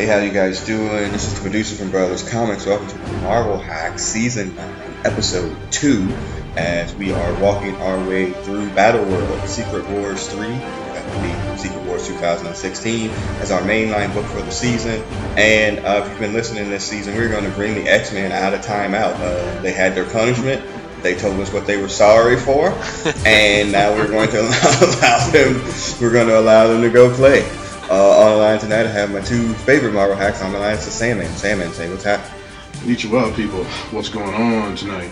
Hey, how you guys doing? This is the producer from Brothers Comics. Welcome to Marvel Hack Season 9, Episode 2, as we are walking our way through Battle World Secret Wars 3. That would be Secret Wars 2016 as our mainline book for the season. And uh, if you've been listening this season, we're going to bring the X Men out of timeout. Uh, they had their punishment. They told us what they were sorry for, and now we're going to allow them. We're going to allow them to go play. Uh, on the line tonight, I have my two favorite Marvel hacks on the line. It's the Sandman. Sandman, say what's happening? Meet you up, people. What's going on tonight?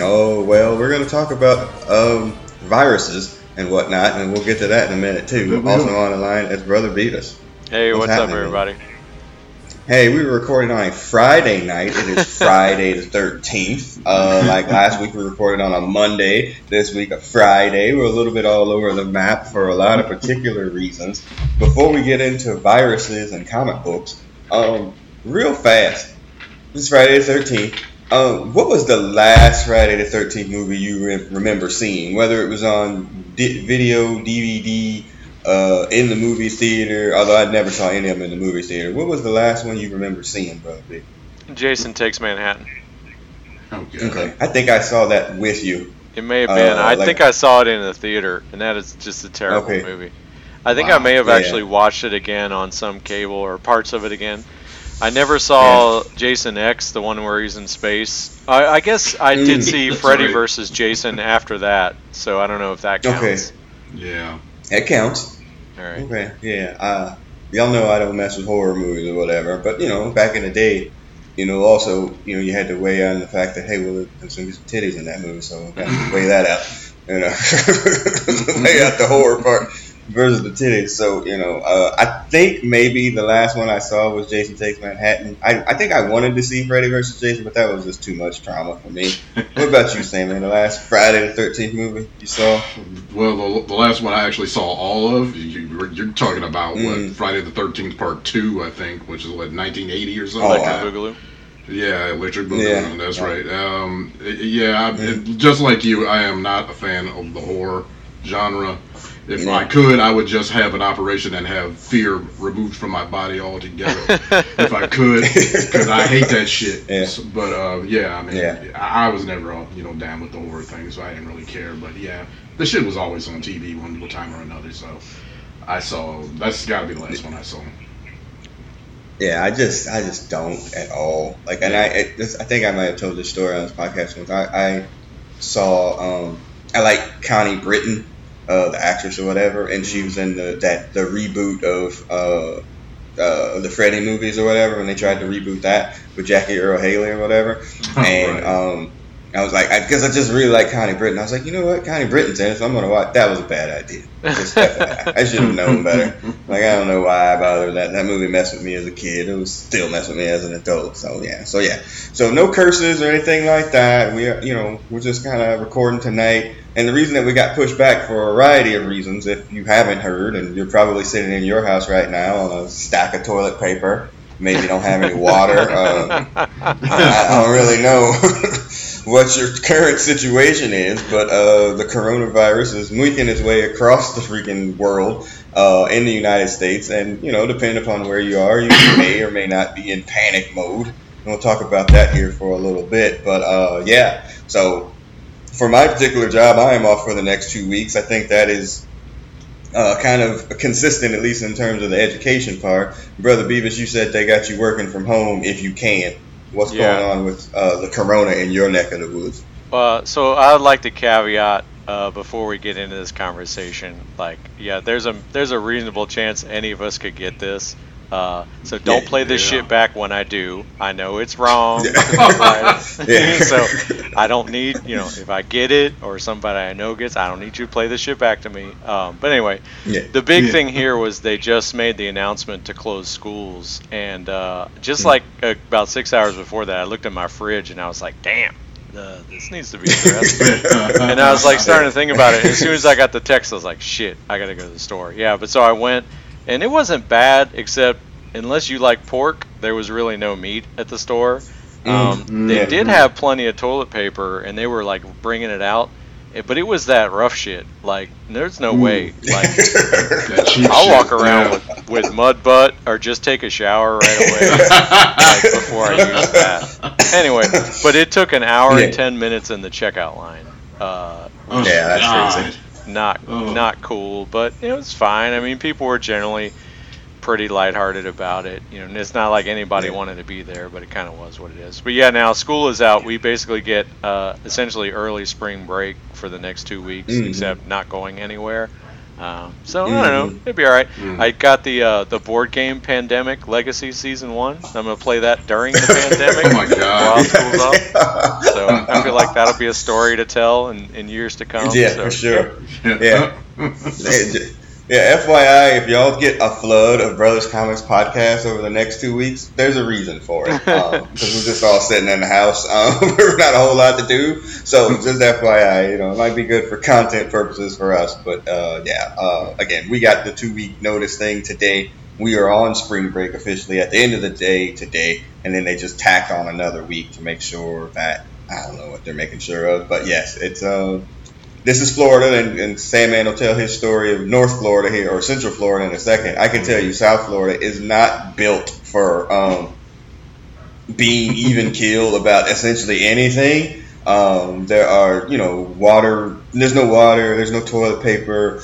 Oh well, we're going to talk about um, viruses and whatnot, and we'll get to that in a minute too. Good also on the line is Brother Beavis. Hey, What's what's, up, happening? everybody? Hey, we were recording on a Friday night. It is Friday the 13th. Uh, like last week, we recorded on a Monday. This week, a Friday. We're a little bit all over the map for a lot of particular reasons. Before we get into viruses and comic books, um, real fast, this Friday the 13th. Um, what was the last Friday the 13th movie you re- remember seeing? Whether it was on di- video, DVD, uh, in the movie theater, although I never saw any of them in the movie theater. What was the last one you remember seeing, Brother Big? Jason Takes Manhattan. Oh, Okay. I think I saw that with you. It may have been. Uh, I like- think I saw it in the theater, and that is just a terrible Okay. movie. I think Wow. I may have Yeah. actually watched it again on some cable or parts of it again. I never saw Jason X, the one where he's in space. I, I guess I Mm. did see Freddy right. versus Jason after that, so I don't know if that counts. Okay. Yeah. That counts. All right. Okay. Yeah. Uh, y'all know I don't mess with horror movies or whatever, but you know, back in the day, you know, also, you know, you had to weigh on the fact that hey, well, there's gonna be some titties in that movie, so to weigh that out. You know, weigh out the horror part versus the titties. So you know, uh, I think maybe the last one I saw was Jason Takes Manhattan. I, I think I wanted to see Freddy versus Jason, but that was just too much trauma for me. what about you, Sam? Man, the last Friday the Thirteenth movie you saw? Well, the, the last one I actually saw all of, you, you're talking about Mm. what Friday the 13th Part 2, I think, which is what, 1980 or something Oh, like Electric? Boogaloo. Yeah, Electric Boogaloo, Yeah. that's Yeah. right. Um, yeah, I, Mm. just like you, I am not a fan of the horror genre. If Yeah. I could, I would just have an operation and have fear removed from my body altogether. if I could, because I hate that shit. Yeah. But uh, yeah, I mean, Yeah. I, I was never, uh, you know, down with the horror thing, so I didn't really care. But yeah, the shit was always on TV one little time or another. So I saw. That's got to be the last one I saw. Yeah, I just I just don't at all. Like, and I it, this, I think I might have told this story on this podcast once. I, I saw um I like Connie Britton, uh, the actress or whatever, and she was in the that the reboot of uh uh the Freddy movies or whatever when they tried to reboot that with Jackie Earle Haley or whatever. and Right. um I was like, because I, just really like Connie Britton. I was like, you know what, Connie Britton's in it, so I'm gonna watch. That was a bad idea. Just I should have known better. Like I don't know why I bothered that. That movie messed with me as a kid. It was still messed with me as an adult. So yeah. So yeah. So no curses or anything like that. We are, you know, we're just kind of recording tonight. And the reason that we got pushed back for a variety of reasons, if you haven't heard, and you're probably sitting in your house right now on a stack of toilet paper, maybe don't have any water. Uh, I I don't really know what your current situation is, but uh, the coronavirus is making its way across the freaking world uh, in the United States, and you know, depending upon where you are, you may or may not be in panic mode. And we'll talk about that here for a little bit, but uh, yeah. So for my particular job, I am off for the next two weeks. I think that is. Uh, kind of consistent, at least in terms of the education part. Brother Beavis, you said they got you working from home if you can. What's Yeah. going on with uh, the corona in your neck of the woods? Uh, so I would like to caveat uh, before we get into this conversation, like, yeah, there's a there's a reasonable chance any of us could get this. Uh, so don't Yeah, play this yeah. shit back when I do. I know it's wrong. Yeah. Yeah. so I don't need, you know, if I get it or somebody I know gets, I don't need you to play this shit back to me. Um, but anyway, Yeah. the big Yeah. thing here was they just made the announcement to close schools, and uh, just Hmm. like uh, about six hours before that, I looked at my fridge and I was like, "Damn, uh, this needs to be addressed." and I was like starting to think about it. As soon as I got the text, I was like, "Shit, I gotta go to the store." Yeah, but so I went, and it wasn't bad, except unless you like pork, there was really no meat at the store. Um, Mm, they did have plenty of toilet paper, and they were like bringing it out. but it was that rough shit. Like, there's no way. Like, I'll walk around with, with mud butt or just take a shower right away like, before I use that. Anyway, but it took an hour Yeah. and ten minutes in the checkout line. Uh, Oh, Yeah, that's God. crazy. Not Oh. not cool, but it was fine. I mean, people were generally pretty lighthearted about it. You know, and it's not like anybody Yeah. wanted to be there, but it kind of was what it is. But yeah, now school is out. We basically get uh, essentially early spring break for the next two weeks, Mhm. except not going anywhere. Um, so I Mhm. don't know. It'd be all right. Mhm. I got the uh, the board game Pandemic Legacy Season One. I'm gonna play that during the pandemic. Oh my God. While school's off. So I feel like that'll be a story to tell in, in years to come. yeah, so. for sure. Yeah. Yeah, yeah, FYI, if y'all get a flood of Brothers Comics podcasts over the next two weeks, there's a reason for it. Because we're just all sitting in the house. Um, there's not a whole lot to do. So just FYI, you know, it might be good for content purposes for us. But uh, yeah, uh, again, we got the two week notice thing today. We are on spring break officially at the end of the day today. And then they just tacked on another week to make sure that, I don't know what they're making sure of. But yes, it's. Uh, this is Florida, and, and Sandman will tell his story of North Florida here or Central Florida in a second. I can tell you, South Florida is not built for um, being even killed about essentially anything. Um, there are, you know, water. There's no water. There's no toilet paper.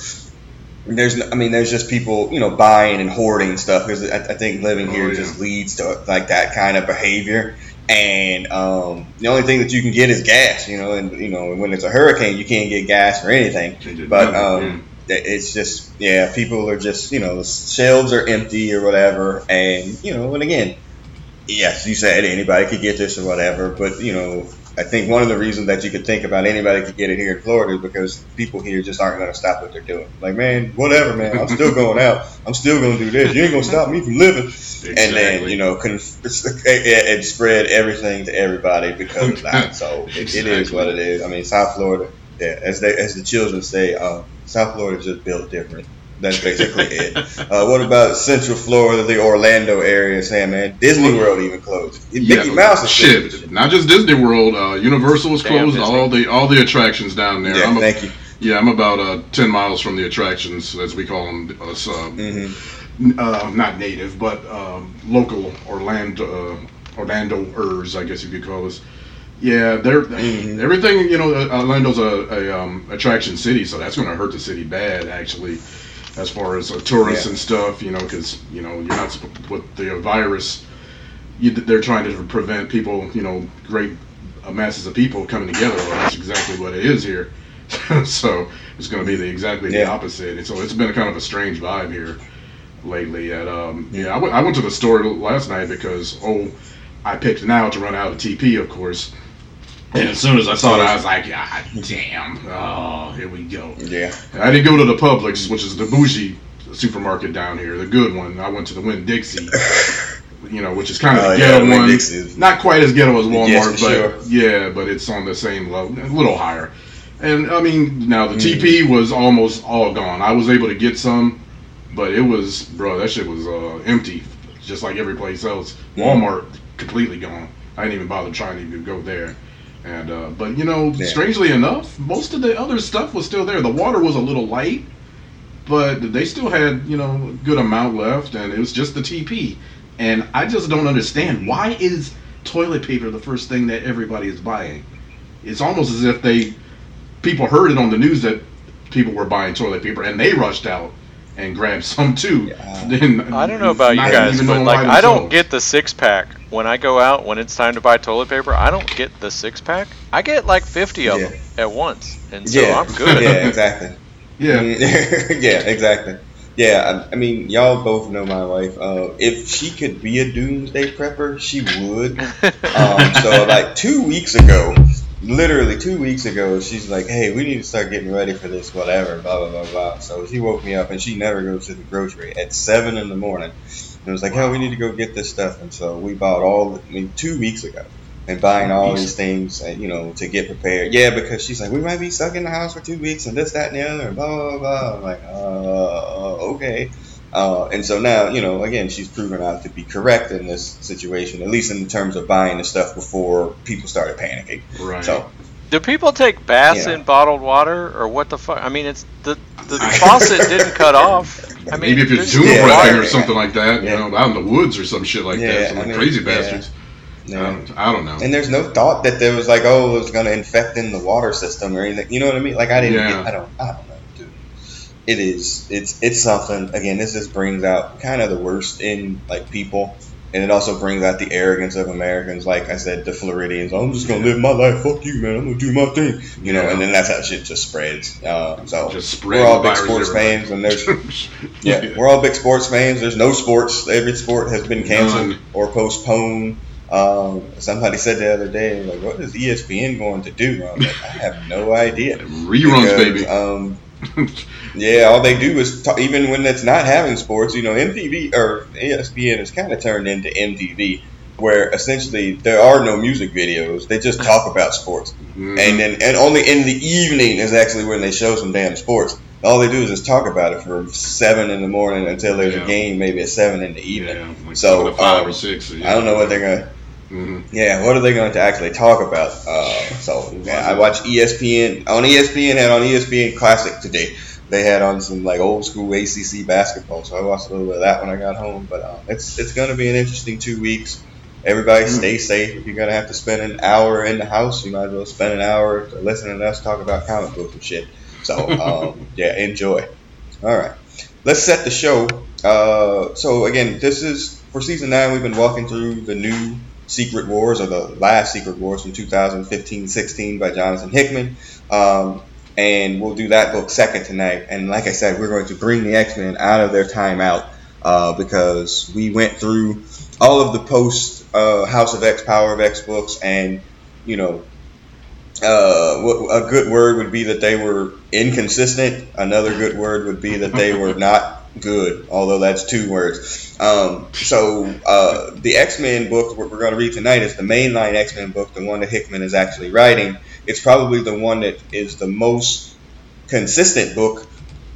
There's, no, I mean, there's just people, you know, buying and hoarding stuff. Because I, I think living Oh, here yeah. just leads to like that kind of behavior. And um, the only thing that you can get is gas, you know. And you know, when it's a hurricane, you can't get gas or anything. But um, it's just yeah, people are just you know the shelves are empty or whatever, and you know, and again, yes, you said anybody could get this or whatever, but you know, I think one of the reasons that you could think about anybody could get it here in Florida is because people here just aren't going to stop what they're doing. Like, man, whatever, man, I'm still going out. I'm still going to do this. You ain't going to stop me from living. And then you know, conf- it, it spread everything to everybody because of that. So it, it is what it is. I mean, South Florida, yeah, as they as the children say, uh, South Florida just built different. That's basically it. Uh, what about Central Florida, the Orlando area? Saying, man, Disney World even closed. Mickey Mouse is shit. closed. Not just Disney World. Uh, Universal is closed. Disney. All the all the attractions down there. Yeah, I'm a- thank you. yeah, I'm about uh, ten miles from the attractions, as we call them. Us, uh, hmm uh, not native, but um, local Orlando uh, Orlandoers, I guess you could call us. Yeah, they're Mhm. everything. You know, uh, Orlando's a, a um, attraction city, so that's going to hurt the city bad, actually, as far as uh, tourists Yeah. and stuff. You know, because you know you're not with the virus. You, they're trying to prevent people, you know, great uh, masses of people coming together. Well, that's exactly what it is here. so it's going to be the exactly the opposite. And so it's been a kind of a strange vibe here lately. At um, yeah, I went- I went to the store last night because oh, I picked now to run out of TP, of course. And as soon as I saw it, I was like, God damn! Oh, here we go. Yeah. I didn't go to the Publix, which is the bougie supermarket down here, the good one. I went to the Winn Dixie, you know, which is kind of Oh, the yeah, ghetto Winn one. Is- Not quite as ghetto as Walmart, Yes, but sure. yeah, but it's on the same level, a little higher. And I mean, now the Mm. TP was almost all gone. I was able to get some, but it was, bro, that shit was uh, empty, just like every place else. Walmart completely gone. I didn't even bother trying to even go there. And uh, but you know, Yeah. strangely enough, most of the other stuff was still there. The water was a little light, but they still had you know a good amount left, and it was just the TP. And I just don't understand why is toilet paper the first thing that everybody is buying? It's almost as if they people heard it on the news that people were buying toilet paper, and they rushed out and grabbed some too. Yeah. Then I don't know about you guys, but like I don't get the six pack when I go out when it's time to buy toilet paper. I don't get the six pack. I get like fifty of Yeah. them at once, and so yeah. I'm good. Yeah, exactly. Yeah. Yeah, exactly. Yeah, I, I mean, y'all both know my wife. Uh, if she could be a doomsday prepper, she would. Um, so, like two weeks ago, literally two weeks ago, she's like, "Hey, we need to start getting ready for this, whatever." Blah blah blah blah. So she woke me up, and she never goes to the grocery at seven in the morning. And it was like, "Oh, we need to go get this stuff," and so we bought all. I mean, two weeks ago. And buying all these things, and, you know, to get prepared. Yeah, because she's like, we might be stuck in the house for two weeks, and this, that, and the other, and blah blah blah. I'm like, uh, okay. Uh, and so now, you know, again, she's proven out to be correct in this situation, at least in terms of buying the stuff before people started panicking. Right. So, Do people take baths Yeah. in bottled water, or what the fuck? I mean, it's the the faucet didn't cut off. I mean, Maybe if you're there's doing Yeah, a water, or yeah. something like that, Yeah. you know, out in the woods or some shit like Yeah, that, some I like mean, crazy yeah. bastards. Yeah. Um, I don't know. And there's no thought that there was like, oh, it was going to infect in the water system or anything. You know what I mean? Like I didn't. Yeah. Get, I don't. I don't know, dude. It is. It's. It's something. Again, this just brings out kind of the worst in like people, and it also brings out the arrogance of Americans. Like I said, the Floridians. I'm just gonna live my life. Fuck you, man. I'm gonna do my thing. You know. Yeah. And then that's how shit just spreads. Uh, so Just spread we're all big sports fans, and there's yeah, we're all big sports fans. There's no sports. Every sport has been canceled None. or postponed. Um, somebody said the other day, like, what is ESPN going to do? I'm like, I have no idea. Reruns, Because, baby. Um, yeah, all they do is talk, even when it's not having sports. You know, MTV or ESPN has kind of turned into MTV, where essentially there are no music videos. They just talk about sports, Mhm. and then and only in the evening is actually when they show some damn sports. All they do is just talk about it from seven in the morning until there's Yeah. a game, maybe at seven in the evening. yeah, like So, um, or six. so, I don't know what they're gonna. Mhm. Yeah, what are they going to actually talk about? Uh, so yeah, I watch ESPN on ESPN had on ESPN Classic today. They had on some like old school ACC basketball, so I watched a little bit of that when I got home. But um, it's it's going to be an interesting two weeks. Everybody Mm. stay safe. If you're going to have to spend an hour in the house, you might as well spend an hour listening to us talk about comic books and shit. So um, yeah, enjoy. All right, let's set the show. Uh, so again, this is for season nine. We've been walking through the new Secret Wars or the last Secret Wars from 2015-16 by Jonathan Hickman. Um, and we'll do that book second tonight. And like I said, we're going to bring the X Men out of their timeout uh, because we went through all of the post uh, House of X, Power of X books, and you know, uh, a good word would be that they were inconsistent. Another good word would be that they were not good, although that's two words. Um, so uh, the X Men book we're going to read tonight is the mainline X Men book, the one that Hickman is actually writing. It's probably the one that is the most consistent book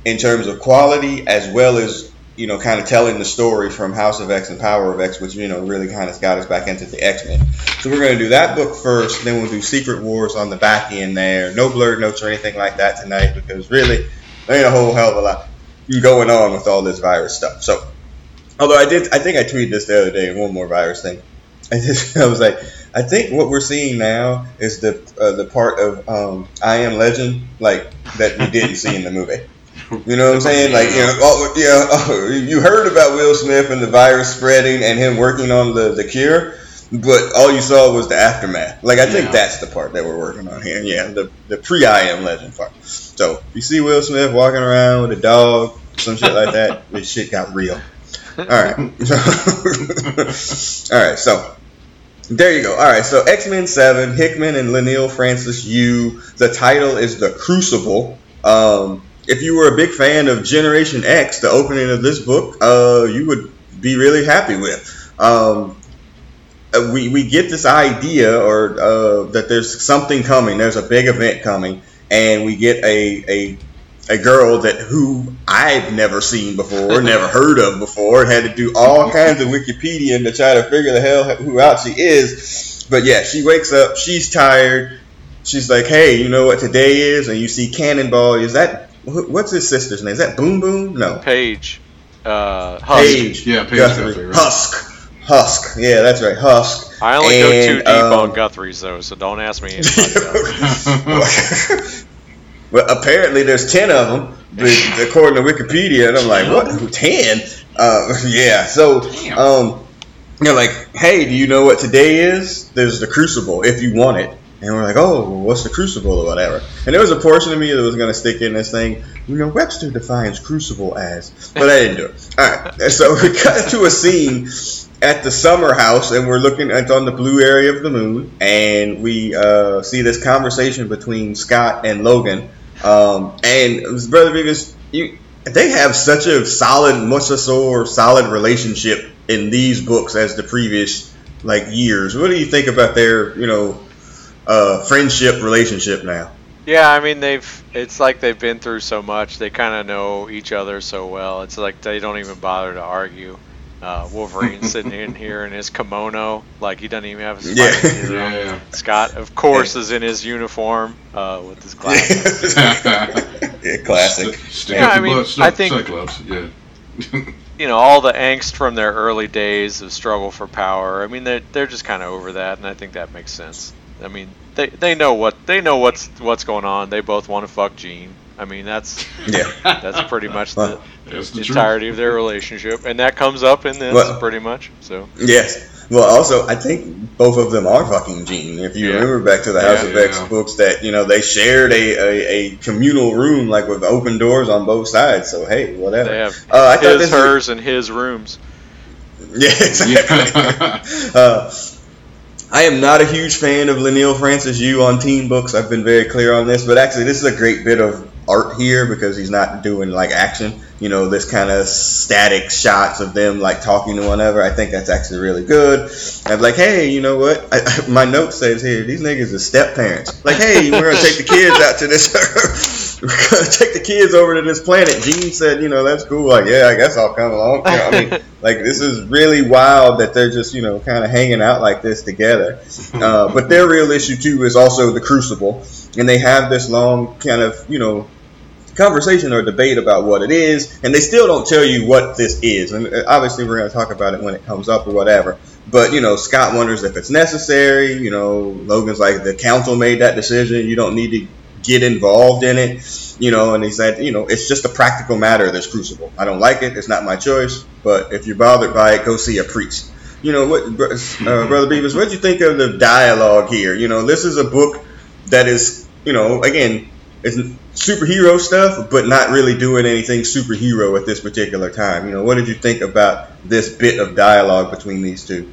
in terms of quality as well as you know kind of telling the story from House of X and Power of X, which you know really kind of got us back into the X Men. So we're going to do that book first, then we'll do Secret Wars on the back end there. No blurred notes or anything like that tonight because really there ain't a whole hell of a lot going on with all this virus stuff. So although I did, I think I tweeted this the other day. One more virus thing. I just I was like. I think what we're seeing now is the uh, the part of um, I Am Legend like that we didn't see in the movie. You know what I'm saying? Like you know, oh, yeah, oh, you heard about Will Smith and the virus spreading and him working on the, the cure, but all you saw was the aftermath. Like I think Yeah. that's the part that we're working on here. Yeah, the the pre I Am Legend part. So you see Will Smith walking around with a dog, some shit like that. This shit got real. All right. all right. So there you go. All right. So X Men Seven, Hickman and Leinil Francis Yu. The title is The Crucible. Um, if you were a big fan of Generation X, the opening of this book, uh, you would be really happy with. Um, we, we get this idea or uh, that there's something coming. There's a big event coming, and we get a a a girl that who I've never seen before, never heard of before, had to do all kinds of Wikipedia to try to figure the hell who out she is. But yeah, she wakes up, she's tired. She's like, "Hey, you know what today is?" And you see Cannonball. Is that what's his sister's name? Is that Boom Boom? No, Paige, uh, Husk. Paige. Yeah, Paige Guthrie. Guthrie, right. Husk. Husk. Yeah, that's right. Husk. I only go too deep um, on Guthrie's though, so don't ask me well, apparently there's ten of them, according to Wikipedia, and I'm like, what? Ten? Uh, yeah. So, um, they're like, hey, do you know what today is? There's the Crucible, if you want it. And we're like, oh, what's the Crucible or whatever? And there was a portion of me that was going to stick in this thing. You know, Webster defines Crucible as, but I didn't do it. All right. So we cut to a scene at the summer house, and we're looking at on the blue area of the moon, and we uh, see this conversation between Scott and Logan. Um, and brother Beavis, you they have such a solid, much solid relationship in these books as the previous like years. What do you think about their, you know, uh, friendship relationship now? Yeah, I mean they've. It's like they've been through so much. They kind of know each other so well. It's like they don't even bother to argue. Uh, Wolverine sitting in here in his kimono, like he doesn't even have his Yeah. fighting gear on. Yeah. Scott, of course, is in his uniform uh, with his glasses. yeah, classic. St- Yeah, I mean, butt, I think- Cyclops. Yeah. you know, all the angst from their early days of struggle for power. I mean, they're they're just kind of over that, and I think that makes sense. I mean, they they know what they know what's what's going on. They both want to fuck Jean. I mean, that's Yeah. that's pretty much the, Well, That's the the truth. entirety of their relationship, and that comes up in this Well- pretty much. So Yes. Well, also, I think both of them are fucking Jean. If you Yeah. remember back to the House Yeah. of X Yeah. books, that you know they shared a, a, a communal room like with open doors on both sides. So hey, whatever. they have Uh, I thought his, this was- hers, and his rooms. Yeah, exactly. uh, I am not a huge fan of Leinil Francis Yu on teen books. I've been very clear on this, but actually, this is a great bit of art here because he's not doing like action. You know, this kind of static shots of them like talking to one another. I think that's actually really good. I'm like, hey, you know what? I- my note says here, these niggas are step parents. Like, hey, we're gonna take the kids out to this. take the kids over to this planet. Jean said, you know, that's cool. Like, yeah, I guess I'll come along. You know, I mean, like this is really wild that they're just you know kind of hanging out like this together. Uh, but their real issue too is also the Crucible, and they have this long kind of you know conversation or debate about what it is, and they still don't tell you what this is. And uh, obviously, we're going to talk about it when it comes up or whatever. But you know, Scott wonders if it's necessary. You know, Logan's like the council made that decision. You don't need to get involved in it. You know, and he said, you know, it's just a practical matter. This Crucible. I don't like it. It's not my choice. But if you're bothered by it, go see a priest. You know what, uh, brother Beavis? What do you think of the dialogue here? You know, this is a book that is, you know, again, it's superhero stuff, but not really doing anything superhero at this particular time. You know, what did you think about this bit of dialogue between these two?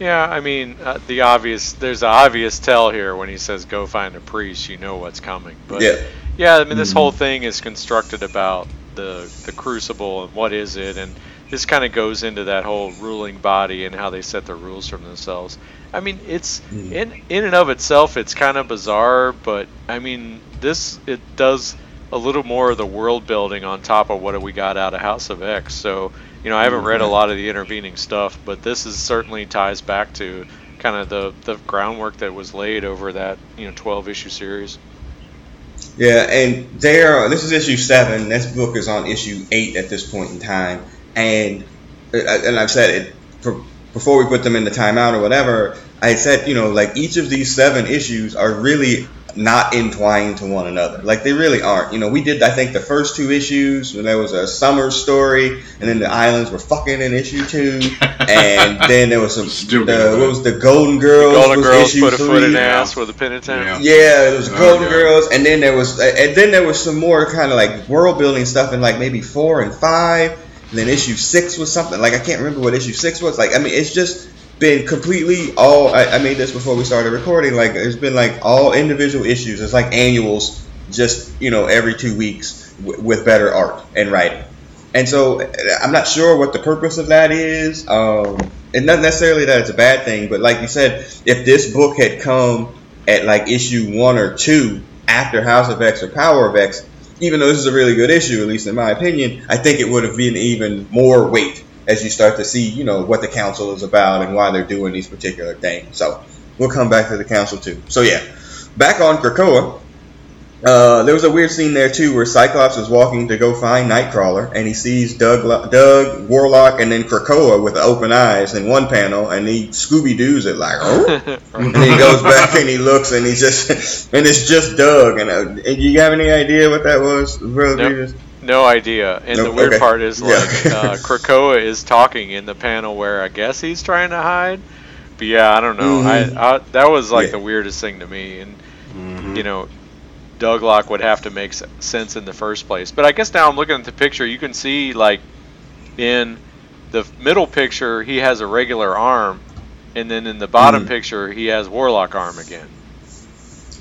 Yeah, I mean, uh, the obvious. There's an obvious tell here when he says, "Go find a priest." You know what's coming. But Yeah. yeah, I mean, this whole thing is constructed about the the crucible and what is it, and this kind of goes into that whole ruling body and how they set the rules for themselves. I mean, it's Mhm. in in and of itself, it's kind of bizarre, but I mean, this it does a little more of the world building on top of what we got out of House of X. So you know, I haven't read a Mhm. lot of the intervening stuff, but this is certainly ties back to kind of the the groundwork that was laid over that you know 12 issue series. Yeah, and there. This is issue seven. This book is on issue eight at this point in time, and uh, and I've said it for, before we put them in the timeout or whatever. I said, you know, like each of these seven issues are really not entwined to one another. Like they really aren't. You know, we did I think the first two issues when there was a summer story, and then the islands were fucking in issue two, and then there was some. Still the, what was the Golden Girls? Golden was Girls issue put a foot in three. ass with a penitent. Yeah. Yeah, it was Oh, Golden yeah. Girls, and then there was, and then there was some more kind of like world building stuff in like maybe four and five. And then issue six was something like I can't remember what issue six was. Like I mean, it's just been completely all. I, I made this before we started recording. Like there's been like all individual issues. It's like annuals, just you know every two weeks w- with better art and writing. And so I'm not sure what the purpose of that is. Um, it's not necessarily that it's a bad thing, but like you said, if this book had come at like issue one or two after House of X or Power of X, even though this is a really good issue, at least in my opinion, I think it would have been even more weight as you start to see, you know, what the council is about and why they're doing these particular things. So we'll come back to the council too. So yeah, back on Krakoa. Uh, there was a weird scene there too, where Cyclops is walking to go find Nightcrawler, and he sees Doug, Doug Warlock, and then Krakoa with open eyes in one panel, and he Scooby Doo's it like, oh, and he goes back and he looks, and he's just, and it's just Doug. And, uh, and you have any idea what that was? Nope. Beavis? No idea. And the weird okay. part is Yeah. like uh, Krakoa is talking in the panel where I guess he's trying to hide. But yeah, I don't know. Mhm. I, I that was like Yeah. the weirdest thing to me. And Mhm. you know, Doug Lock would have to make sense in the first place. But I guess now I'm looking at the picture, you can see like in the middle picture he has a regular arm, and then in the bottom Mhm. picture he has Warlock arm again.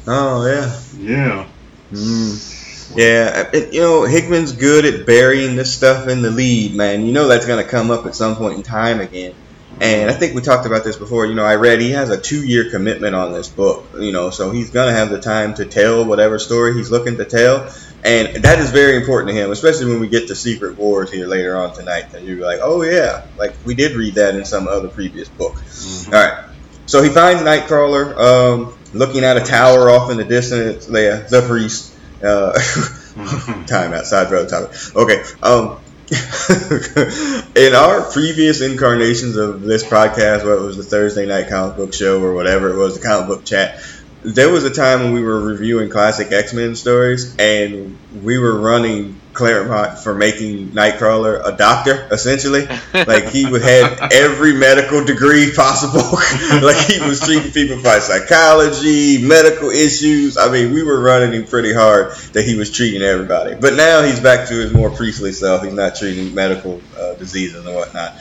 Oh yeah. Yeah. Mm. Yeah, it, you know Hickman's good at burying this stuff in the lead, man. You know that's gonna come up at some point in time again. And I think we talked about this before. You know, I read he has a two-year commitment on this book. You know, so he's gonna have the time to tell whatever story he's looking to tell. And that is very important to him, especially when we get to Secret Wars here later on tonight. That you're like, oh yeah, like we did read that in some other previous book. Mhm. All right. So he finds Nightcrawler um, looking at a tower off in the distance. The, the priest. Uh, time outside brother topic. Okay. Um, in our previous incarnations of this podcast, whether it was the Thursday night comic book show or whatever it was, the comic book chat, there was a time when we were reviewing classic X Men stories, and we were running Claremont for making Nightcrawler a doctor, essentially. Like he had every medical degree possible. like he was treating people by psychology, medical issues. I mean, we were running him pretty hard that he was treating everybody. But now he's back to his more priestly self. He's not treating medical uh, diseases and whatnot.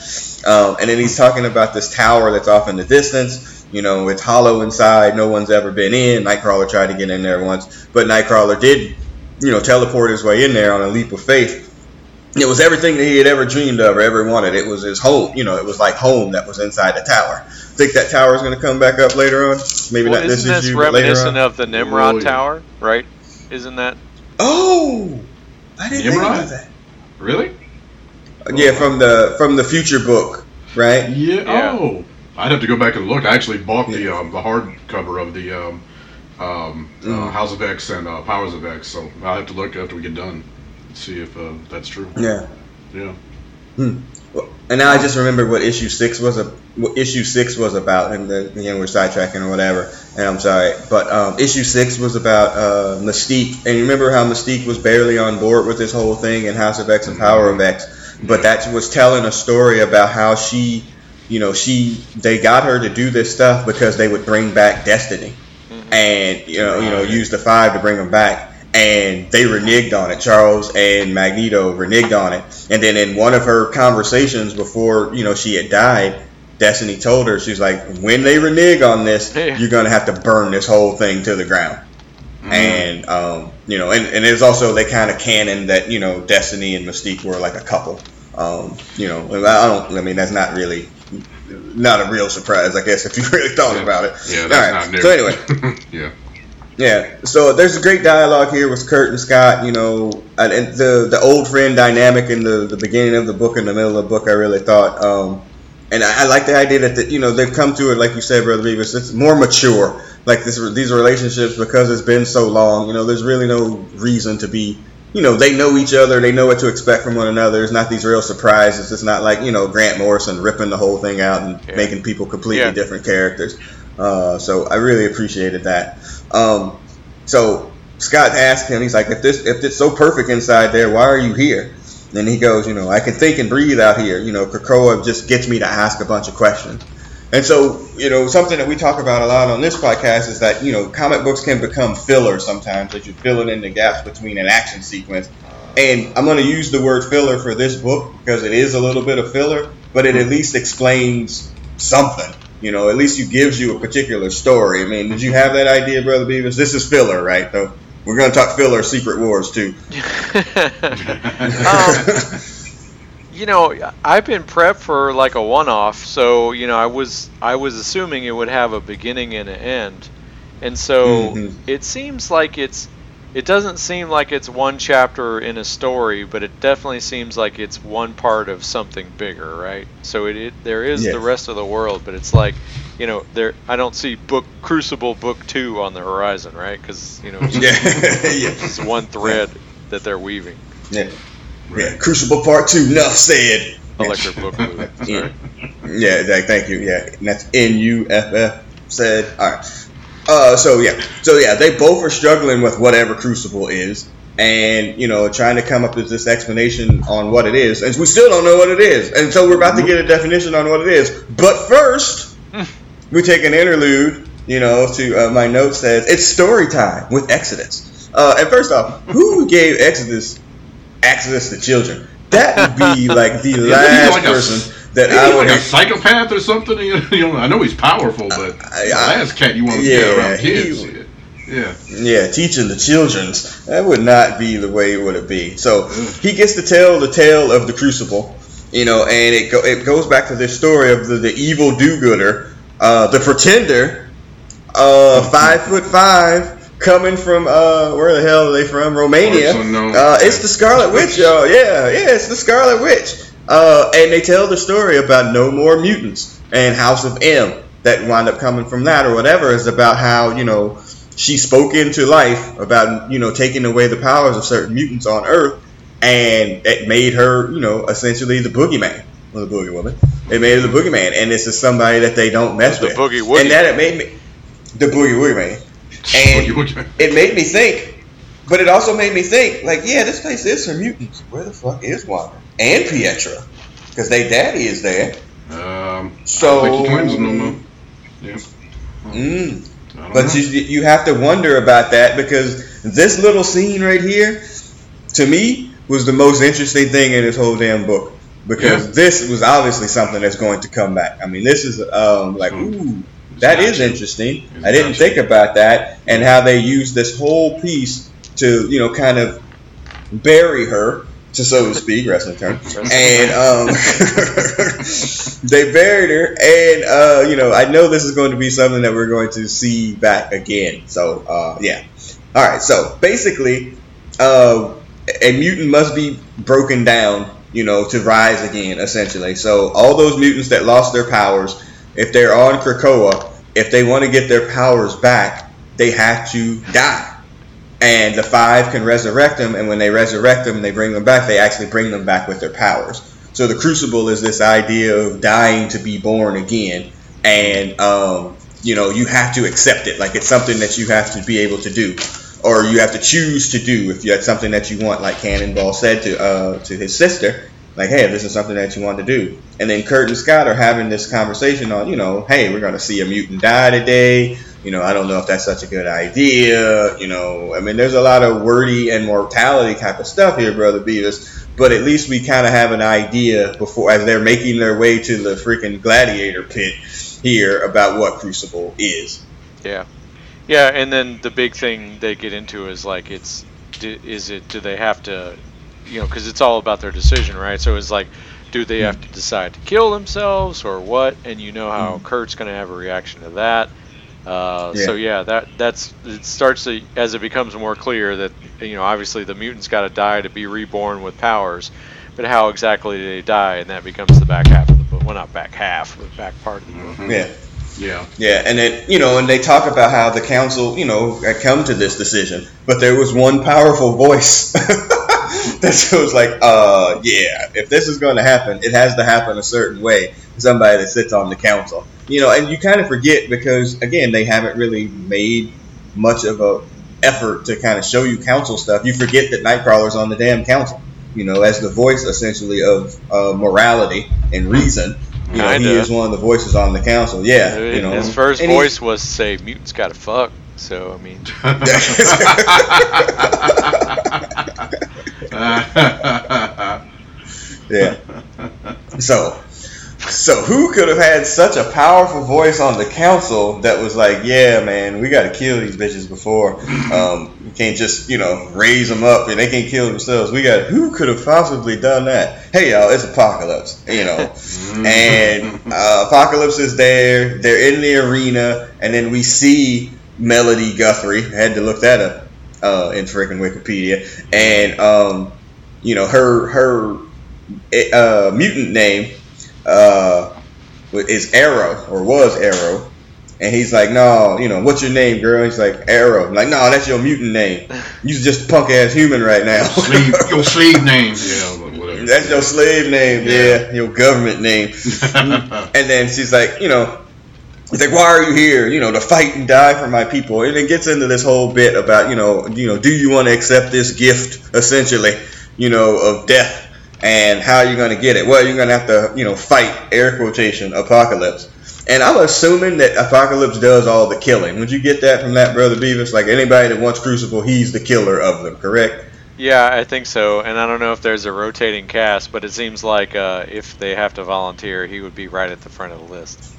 Um, and then he's talking about this tower that's off in the distance. You know, it's hollow inside. No one's ever been in. Nightcrawler tried to get in there once, but Nightcrawler did, you know, teleport his way in there on a leap of faith. It was everything that he had ever dreamed of or ever wanted. It was his home. You know, it was like home that was inside the tower. Think that tower is going to come back up later on? Maybe Well, not this isn't this issue, later reminiscent on. of the Nimrod Oh, yeah. Tower, right? Isn't that? Oh, I didn't think Nimrod? about that. Really? Yeah, from the from the future book, right? Yeah. Yeah. Oh, I'd have to go back and look. I actually bought the um, the hardcover of the um, um, uh, Mm. House of X and uh, Powers of X. So I'll have to look after we get done, see if uh, that's true. Yeah. Yeah. Well, And now I just remembered what issue six was a what issue six was about, and then again we're sidetracking or whatever. And I'm sorry, but um, issue six was about uh, Mystique, and you remember how Mystique was barely on board with this whole thing in House of X and Power of X, but that was telling a story about how she, you know, she they got her to do this stuff because they would bring back Destiny, and you know, you know, use the five to bring them back. And they reneged on it. Charles and Magneto reneged on it. And then in one of her conversations before, you know, she had died, Destiny told her, she's like, when they renege on this, you're going to have to burn this whole thing to the ground. And, um, you know, and, and it's also, they kind of canon that, you know, Destiny and Mystique were like a couple. Um, you know, I don't, I mean, that's not really, not a real surprise, I guess, if you really thought Yeah. about it. Yeah, that's right. not new. So anyway, yeah. yeah, so there's a great dialogue here with Kurt and Scott. You know, and, and the the old friend dynamic in the, the beginning of the book and the middle of the book. I really thought, um, and I, I like the idea that the, you know they've come to it, like you said, brother Beavis. It's more mature. Like this, these relationships because it's been so long. You know, there's really no reason to be. You know, they know each other. They know what to expect from one another. It's not these real surprises. It's not like you know Grant Morrison ripping the whole thing out and Yeah. making people completely Yeah. different characters. Uh, so I really appreciated that. Um, so Scott asked him, he's like, if this if it's so perfect inside there, why are you here? And he goes, you know, I can think and breathe out here. You know, Krakoa just gets me to ask a bunch of questions. And so, you know, something that we talk about a lot on this podcast is that, you know, comic books can become filler sometimes, that you fill it in the gaps between an action sequence. And I'm going to use the word filler for this book because it is a little bit of filler, but it at least explains something. You know, at least it gives you a particular story. I mean, did you have that idea, Brother Beavis? This is filler, right? Though we're going to talk filler Secret Wars too. Um, you know, I've been prepped for like a one-off, so you know, I was I was assuming it would have a beginning and an end, and so Mhm. it seems like it's. It doesn't seem like it's one chapter in a story, but it definitely seems like it's one part of something bigger, right? So it, it there is Yes. the rest of the world, but it's like, you know, there I don't see book Crucible book two on the horizon, right? Because you know, it's yeah, just one thread that they're weaving. yeah, yeah. Crucible Part Two. Enough said. Electric movie. Yeah. Yeah, thank- thank you. Yeah, and that's N U F F said. All right. Uh, so yeah, so yeah, they both are struggling with whatever Crucible is, and you know, trying to come up with this explanation on what it is, and we still don't know what it is, and so we're about to get a definition on what it is. But first, we take an interlude. You know, to uh, my note says it's story time with Exodus. Uh, and first off, who gave Exodus access to children? That would be like the last like person that Isn't I would like a psychopath or something? You know, I know he's powerful, but I- the I- last cat you want to yeah, get around he- kids. yeah. Yeah, teaching the children's. That would not be the way it would be. So he gets to tell the tale of the crucible, you know, and it go, it goes back to this story of the, the evil do-gooder, uh, the pretender, uh, five foot five, coming from uh, where the hell are they from? Romania. Uh, it's the Scarlet Witch, y'all. Yeah, yeah, it's the Scarlet Witch. Uh, and they tell the story about no more mutants and House of M that wind up coming from that or whatever is about how you know she spoke into life about you know taking away the powers of certain mutants on Earth, and it made her you know essentially the boogeyman. Well, the boogie woman. It made her the boogeyman, and this is somebody that they don't mess The with. boogie woogie and that it made me the boogie woogie man. And it made me think, but it also made me think, like, yeah, this place is for mutants. Where the fuck is Wanda and Pietro? Because they daddy is there. Um, So- I don't think the twins no more. Yeah. Mm. But you you have to wonder about that because this little scene right here, to me, was the most interesting thing in this whole damn book. Because Yeah. this was obviously something that's going to come back. I mean, this is um, like, Hmm. ooh, that is interesting. It's I didn't think about that and how they used this whole piece to, you know, kind of bury her, to so to speak, wrestling term. And um, they buried her, and uh, you know, I know this is going to be something that we're going to see back again. So uh, yeah. All right. So basically, uh, a mutant must be broken down, you know, to rise again. Essentially, so all those mutants that lost their powers, if they're on Krakoa, if they want to get their powers back, they have to die. And the five can resurrect them, and when they resurrect them, they bring them back. They actually bring them back with their powers. So the Crucible is this idea of dying to be born again, and um, you know you have to accept it. Like it's something that you have to be able to do, or you have to choose to do if that's something that you want. Like Cannonball said to uh, to his sister, like, hey, this is something that you want to do. And then Kurt and Scott are having this conversation on, you know, hey, we're gonna see a mutant die today. You know, I don't know if that's such a good idea. You know, I mean, there's a lot of wordy and mortality type of stuff here, brother Beavis. But at least we kind of have an idea before, as they're making their way to the freaking gladiator pit here, about what Crucible is. Yeah, yeah, and then the big thing they get into is like it's is it do they have to, you know, because it's all about their decision, right? So it's like, do they have to decide to kill themselves or what? And you know how Kurt's gonna have a reaction to that. Uh, So yeah, that that's it starts to as it becomes more clear that you know obviously the mutant's got to die to be reborn with powers, but how exactly do they die? And that becomes the back half of the book. Well, not back half, but back part of the book. Mhm. Yeah. Yeah. Yeah, and then you know, and they talk about how the council, you know, had come to this decision, but there was one powerful voice that was like, uh, yeah, if this is going to happen, it has to happen a certain way. Somebody that sits on the council, you know, and you kind of forget because again, they haven't really made much of a effort to kind of show you council stuff. You forget that Nightcrawler's on the damn council, you know, as the voice essentially of uh, morality and reason. You know, he Kinda. is one of the voices on the council. Yeah, you know, His first And voice was say mutants gotta fuck. So I mean, yeah. So, so who could have had such a powerful voice on the council that was like, "Yeah, man, we got to kill these bitches before um, we can't just, you know, raise them up and they can't kill themselves. We got who could have possibly done that? Hey, y'all, it's Apocalypse, you know, and uh, Apocalypse is there. They're in the arena, and then we see Melody Guthrie. I had to look that up uh, in freaking Wikipedia, and um, you know her her uh, mutant name uh, is Arrow or was Arrow, and he's like, no, you know, what's your name, girl? He's like Arrow. I'm like, no, that's your mutant name. You just punk ass human right now. Slave, your slave name. Yeah, whatever. That's your slave name, Yeah. yeah, your government name. and then she's like, you know, he's like, why are you here? You know, to fight and die for my people. And it gets into this whole bit about, you know, you know, do you want to accept this gift, essentially, you know, of death, and how you're going to get it? Well, you're going to have to, you know, fight air quotation apocalypse. And I'm assuming that Apocalypse does all the killing. Would you get that from that, brother Beavis? Like anybody that wants Crucible, he's the killer of them, correct? yeah, I think so. And I don't know if there's a rotating cast, but it seems like uh, if they have to volunteer, he would be right at the front of the list.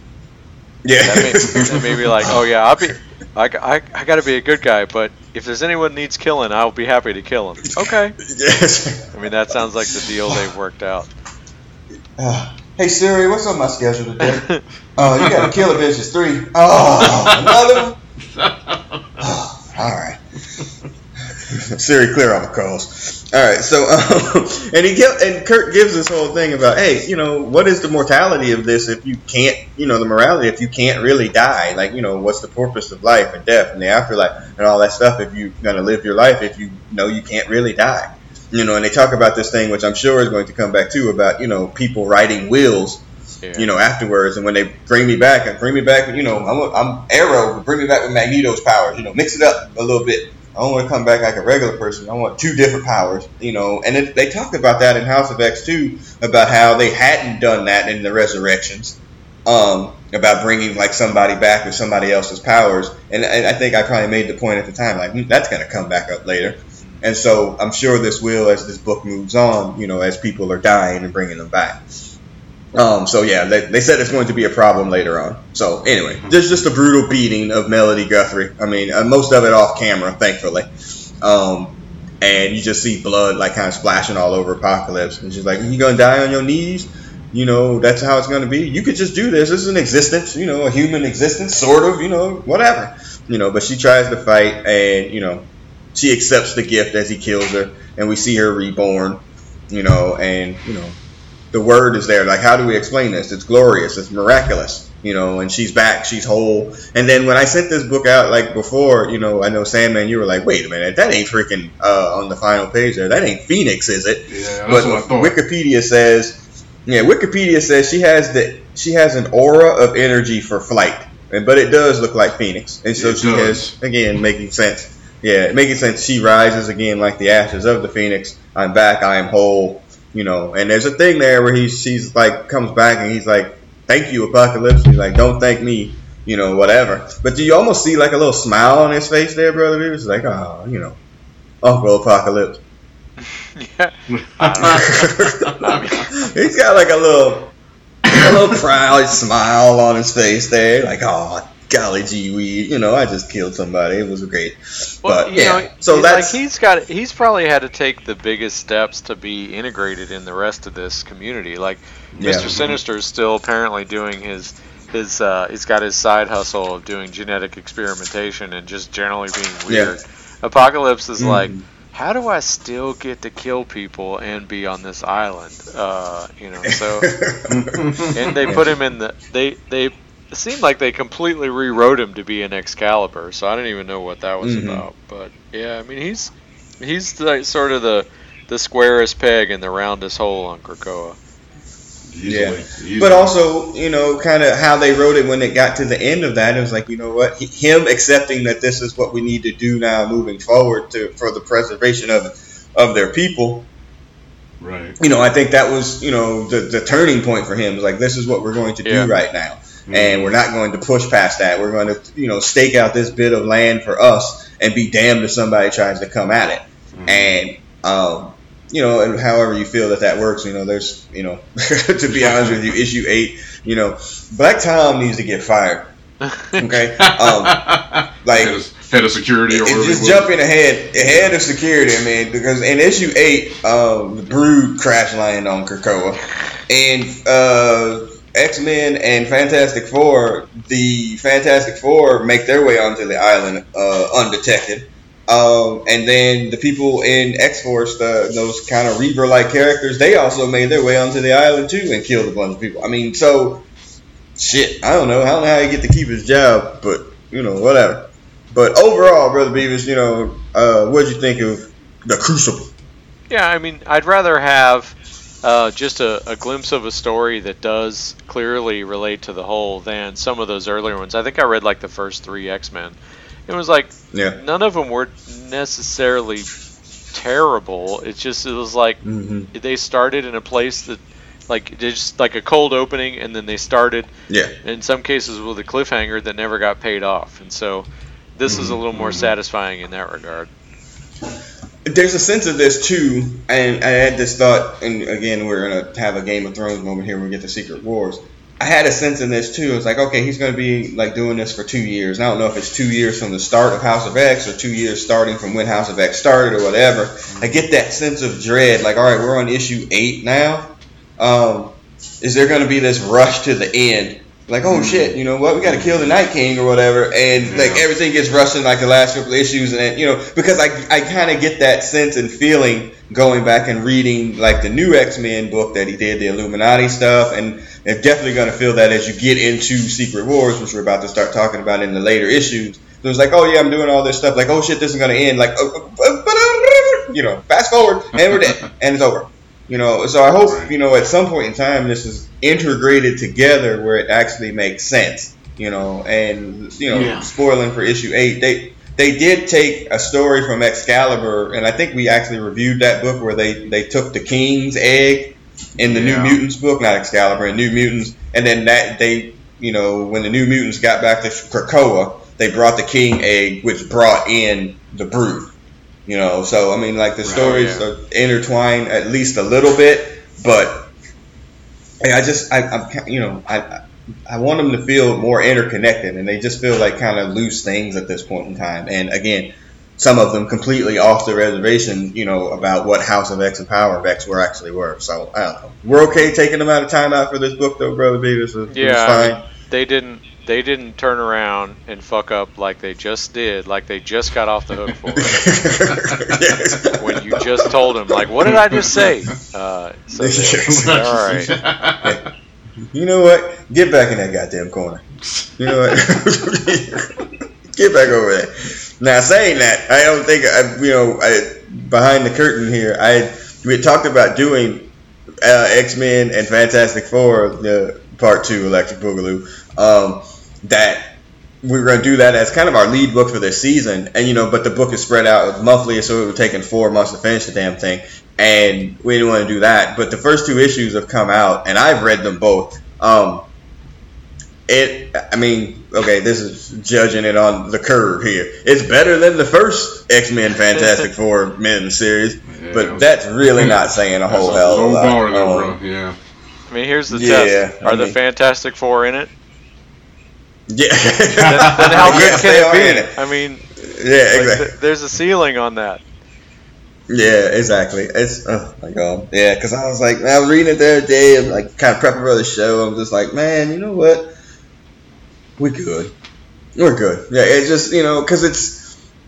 Yeah. That may, that may be like, oh yeah, I'll be, I, I, I got to be a good guy, but if there's anyone needs killing, I'll be happy to kill him. Okay. yes. I mean, that sounds like the deal they've worked out. Uh, hey Siri, what's on my schedule today? Oh, you gotta kill a bitch. It's three. Oh, another one. Oh, all right. Siri, clear all the calls. All right, so um, and he kept, and Kurt gives this whole thing about, hey, you know, what is the mortality of this if you can't, you know, the morality if you can't really die? Like, you know, what's the purpose of life and death and the afterlife and all that stuff if you're gonna live your life if you know you can't really die? You know, and they talk about this thing, which I'm sure is going to come back too, about you know people writing wills yeah. you know, afterwards. And when they bring me back, I bring me back, you know, I'm, I'm Arrow, bring me back with Magneto's powers, you know, mix it up a little bit. I don't want to come back like a regular person. I want two different powers, you know. And it, they talked about that in House of X too, about how they hadn't done that in the Resurrections, um, about bringing like somebody back with somebody else's powers. And, and I think I probably made the point at the time, like hmm, that's going to come back up later. And so I'm sure this will, as this book moves on, you know, as people are dying and bringing them back. Um, so yeah, they, they said it's going to be a problem later on. So anyway, there's just a brutal beating of Melody Guthrie. I mean, uh, most of it off camera, thankfully. Um, and you just see blood like kind of splashing all over Apocalypse. And she's like, "You gonna die on your knees?" You know, that's how it's gonna be. You could just do this. This is an existence. You know, a human existence, sort of. You know, whatever. You know, but she tries to fight, and you know, she accepts the gift as he kills her, and we see her reborn. You know, and you know, the word is there. Like, how do we explain this? It's glorious. It's miraculous. You know, and she's back. She's whole. And then when I sent this book out, like before, you know, I know Sandman, you were like, wait a minute, that ain't freaking uh, on the final page there. That ain't Phoenix, is it? Yeah, that's but what I thought. Wikipedia says, yeah, Wikipedia says she has the she has an aura of energy for flight, and but it does look like Phoenix, and so it she does. has again making sense. Yeah, making sense. She rises again like the ashes of the Phoenix. I'm back. I am whole you know. And there's a thing there where he she's like comes back and he's like, "Thank you, Apocalypse." He's like, "Don't thank me." You know, whatever. But do you almost see like a little smile on his face there, brother? It's like, oh, you know, Uncle Apocalypse. yeah. he's got like a little, a little proud smile on his face there, like, oh, golly gee we you know i just killed somebody it was great well, but yeah know, so that's like he's got he's probably had to take the biggest steps to be integrated in the rest of this community like yeah. mr sinister is still apparently doing his his uh, he's got his side hustle of doing genetic experimentation and just generally being weird yeah. apocalypse is mm-hmm. like how do I still get to kill people and be on this island? Uh, you know, so and they put him in the they they it seemed like they completely rewrote him to be an Excalibur, so I don't even know what that was mm-hmm. about. But yeah, I mean he's he's like sort of the the squarest peg in the roundest hole on Krakoa. Easily, yeah, easily. but also you know kind of how they wrote it when it got to the end of that. It was like you know what him accepting that this is what we need to do now moving forward to for the preservation of of their people. Right. You know, I think that was you know the the turning point for him. It was like this is what we're going to yeah. do right now and we're not going to push past that. We're going to, you know, stake out this bit of land for us and be damned if somebody tries to come at it. Mm-hmm. And, um, you know, and however you feel that that works, you know, there's, you know, to be honest with you, issue eight, you know, Black Tom needs to get fired. Okay, um, like head of security or it, just jumping ahead ahead of security. I mean, because in issue eight, um, the Brood crash land on Krakoa, and uh, X Men and Fantastic Four, the Fantastic Four make their way onto the island uh, undetected. Um, and then the people in X Force, those kind of Reaver like characters, they also made their way onto the island too and killed a bunch of people. I mean, so shit, I don't know. I don't know how he get to keep his job, but you know, whatever. But overall, Brother Beavis, you know, uh, what did you think of the Crucible? Yeah, I mean, I'd rather have uh, just a, a, glimpse of a story that does clearly relate to the whole than some of those earlier ones. I think I read like the first three X Men. It was like yeah. none of them were necessarily terrible. It's just it was like mm-hmm. they started in a place that like just like a cold opening, and then they started. Yeah. In some cases with a cliffhanger that never got paid off, and so this mm-hmm. is a little more mm-hmm. satisfying in that regard there's a sense of this too, and I had this thought, and again, we're gonna have a Game of Thrones moment here when we get to Secret Wars. I had a sense in this too. It's like, okay, he's gonna be like doing this for two years. And I don't know if it's two years from the start of House of X or two years starting from when House of X started or whatever. I get that sense of dread. Like, all right, we're on issue eight now. Um, is there gonna be this rush to the end? Like, oh shit, you know what, we got to kill the Night King or whatever, and Yeah. like everything gets rushed in like the last couple issues, and then, you know, because I I kind of get that sense and feeling going back and reading like the new X Men book that he did, the Illuminati stuff, and it's definitely going to feel that as you get into Secret Wars, which we're about to start talking about in the later issues. So it's like, oh yeah, I'm doing all this stuff, like, oh shit, this is going to end, like, oh, oh, oh, um, you know, fast forward, and we're dead, and it's over. You know, so I hope Right. you know at some point in time this is integrated together where it actually makes sense. You know, and you know, Yeah. spoiling for issue eight, they they did take a story from Excalibur, and I think we actually reviewed that book where they they took the King's egg in the New Mutants book, not Excalibur, and New Mutants, and then that they you know when the New Mutants got back to Krakoa, they brought the King egg, which brought in the Brood. You know, so I mean, like the Right, stories yeah. are intertwined at least a little bit, but hey, I just I, I'm you know I I want them to feel more interconnected, and they just feel like kind of loose things at this point in time. And again, some of them completely off the reservation, you know, about what House of X and Power of X were actually were. So I don't know. We're okay taking them out of time out for this book, though, brother Beavis. Yeah, I fine. mean, they didn't they didn't turn around and fuck up like they just did, like they just got off the hook for it. When you just told them, like, what did I just say? Uh, so they- all right. You know what? Get back in that goddamn corner. You know what? Get back over there. Now, saying that, I don't think I, you know, I, behind the curtain here, I we had talked about doing uh, X Men and Fantastic Four, the part two, Electric Boogaloo. Um, that we were going to do that as kind of our lead book for this season, and you know, but the book is spread out monthly, so it would taken four months to finish the damn thing, and we didn't want to do that. But the first two issues have come out, and I've read them both. Um, it, I mean, okay, this is judging it on the curve here. It's better than the first X Men Fantastic Four men series, Yeah, but that's really not saying a whole a hell of a lot. bar Um. Yeah. I mean, here's the Yeah, test: I Are the Fantastic Four in it? Yeah. Then, then how good Yes, can it be? it. I mean, Yeah, like, exactly. th- there's a ceiling on that. Yeah, exactly. It's oh my god. Yeah, because I was like, man, I was reading it the other day, and like kind of prepping for the show. I'm just like, man, you know what? We're good. We're good. Yeah, it's just you know because it's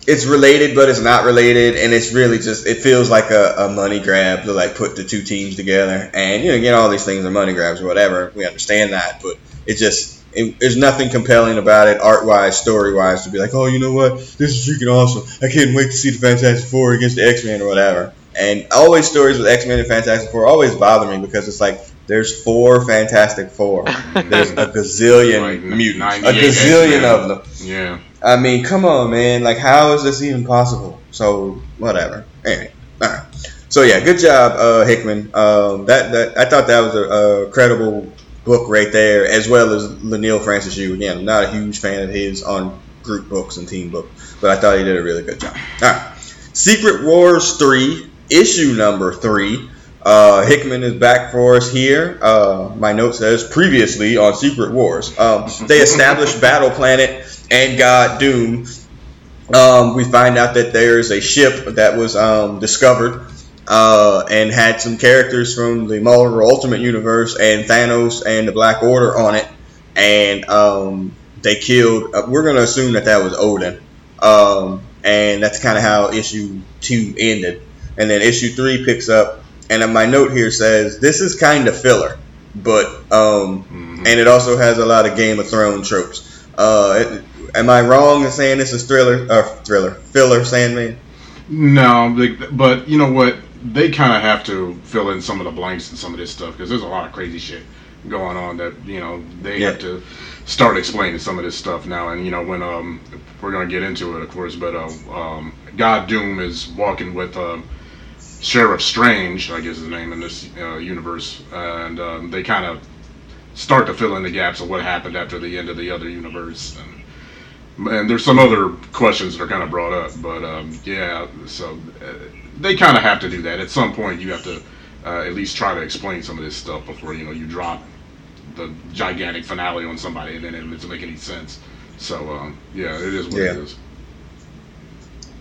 it's related, but it's not related, and it's really just it feels like a, a money grab to like put the two teams together. And you know, again, all these things are money grabs or whatever. We understand that, but it just it, there's nothing compelling about it, art wise, story wise, to be like, oh, you know what, this is freaking awesome. I can't wait to see the Fantastic Four against the X Men or whatever. And always stories with X Men and Fantastic Four always bother me because it's like there's four Fantastic Four, there's a gazillion Like mutants, a gazillion X-Men. of them. Yeah. I mean, come on, man. Like, how is this even possible? So, whatever. Anyway, all right. So yeah, good job, uh, Hickman. Um, that that I thought that was a, a credible book right there, as well as Leinil Francis Yu. Again, I'm not a huge fan of his on group books and team books, but I thought he did a really good job. All right, Secret Wars three, issue number three. Uh, Hickman is back for us here. Uh, my note says previously on Secret Wars, um, they established Battle Planet and God Doom. Um, we find out that there's a ship that was um, discovered uh, and had some characters from the Marvel Ultimate Universe and Thanos and the Black Order on it, and um, they killed. Uh, we're gonna assume that that was Odin, um, and that's kind of how issue two ended. And then issue three picks up, and my note here says this is kind of filler, but um, Mhm. and it also has a lot of Game of Thrones tropes. Uh, it- am I wrong in saying this is thriller? Uh, thriller, filler, Sandman. No, but you know what? They kind of have to fill in some of the blanks and some of this stuff because there's a lot of crazy shit going on that you know they Yeah. have to start explaining some of this stuff now. And you know when um we're gonna get into it, of course, but uh, um God Doom is walking with um, Sheriff Strange, I guess his name in this uh, universe, and um, they kind of start to fill in the gaps of what happened after the end of the other universe and and there's some other questions that are kind of brought up, but um, yeah, so uh, they kind of have to do that. At some point, you have to uh, at least try to explain some of this stuff before you know you drop the gigantic finale on somebody, and then it doesn't make any sense. So um, yeah, it is what it Yeah. is.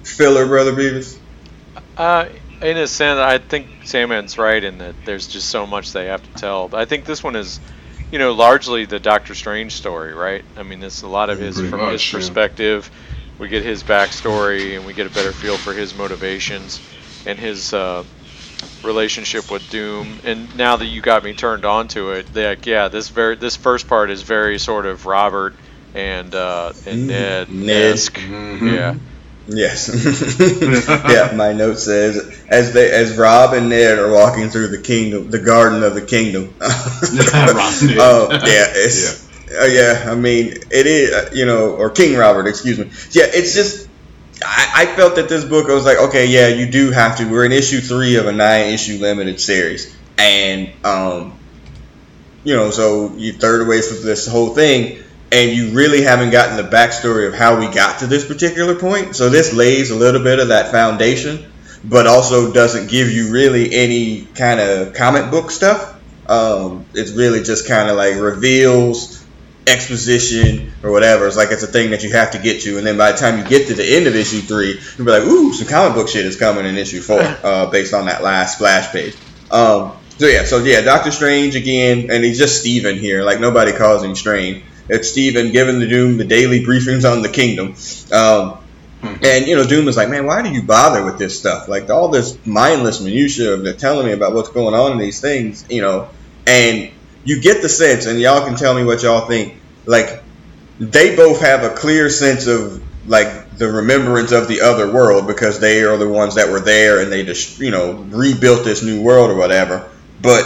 Filler, brother Beavis. Uh, in a sense, I think Sandman's right in that there's just so much they have to tell. I think this one is you know, largely the Doctor Strange story, right? I mean, it's a lot of his Pretty from much, his yeah. perspective. We get his backstory, and we get a better feel for his motivations and his uh, relationship with Doom. And now that you got me turned on to it, like, yeah, this very this first part is very sort of Robert and uh, and Mhm. Ned Ned. esque. Mhm. Yeah. Yes. yeah, my note says as they as Rob and Ned are walking through the kingdom, the garden of the kingdom. Rob and Ned. Oh yeah, uh, yeah. I mean, it is uh, you know, or King Robert, excuse me. Yeah, it's just I, I felt that this book. I was like, okay, yeah, you do have to. We're in issue three of a nine issue limited series, and um, you know, so you third away from this whole thing, and you really haven't gotten the backstory of how we got to this particular point. So this lays a little bit of that foundation, but also doesn't give you really any kind of comic book stuff. Um, it's really just kind of like reveals exposition or whatever. It's like it's a thing that you have to get to, and then by the time you get to the end of issue three, you'll be like, "Ooh, some comic book shit is coming in issue four, uh, based on that last splash page." Um, so yeah, so yeah, Doctor Strange again, and he's just Steven here. Like nobody calls him Strange. It's Steven giving the Doom the daily briefings on the kingdom. Um, and you know, Doom is like, man, why do you bother with this stuff? Like all this mindless minutia of they're telling me about what's going on in these things, you know. And you get the sense, and y'all can tell me what y'all think. Like they both have a clear sense of like the remembrance of the other world because they are the ones that were there and they just you know rebuilt this new world or whatever. But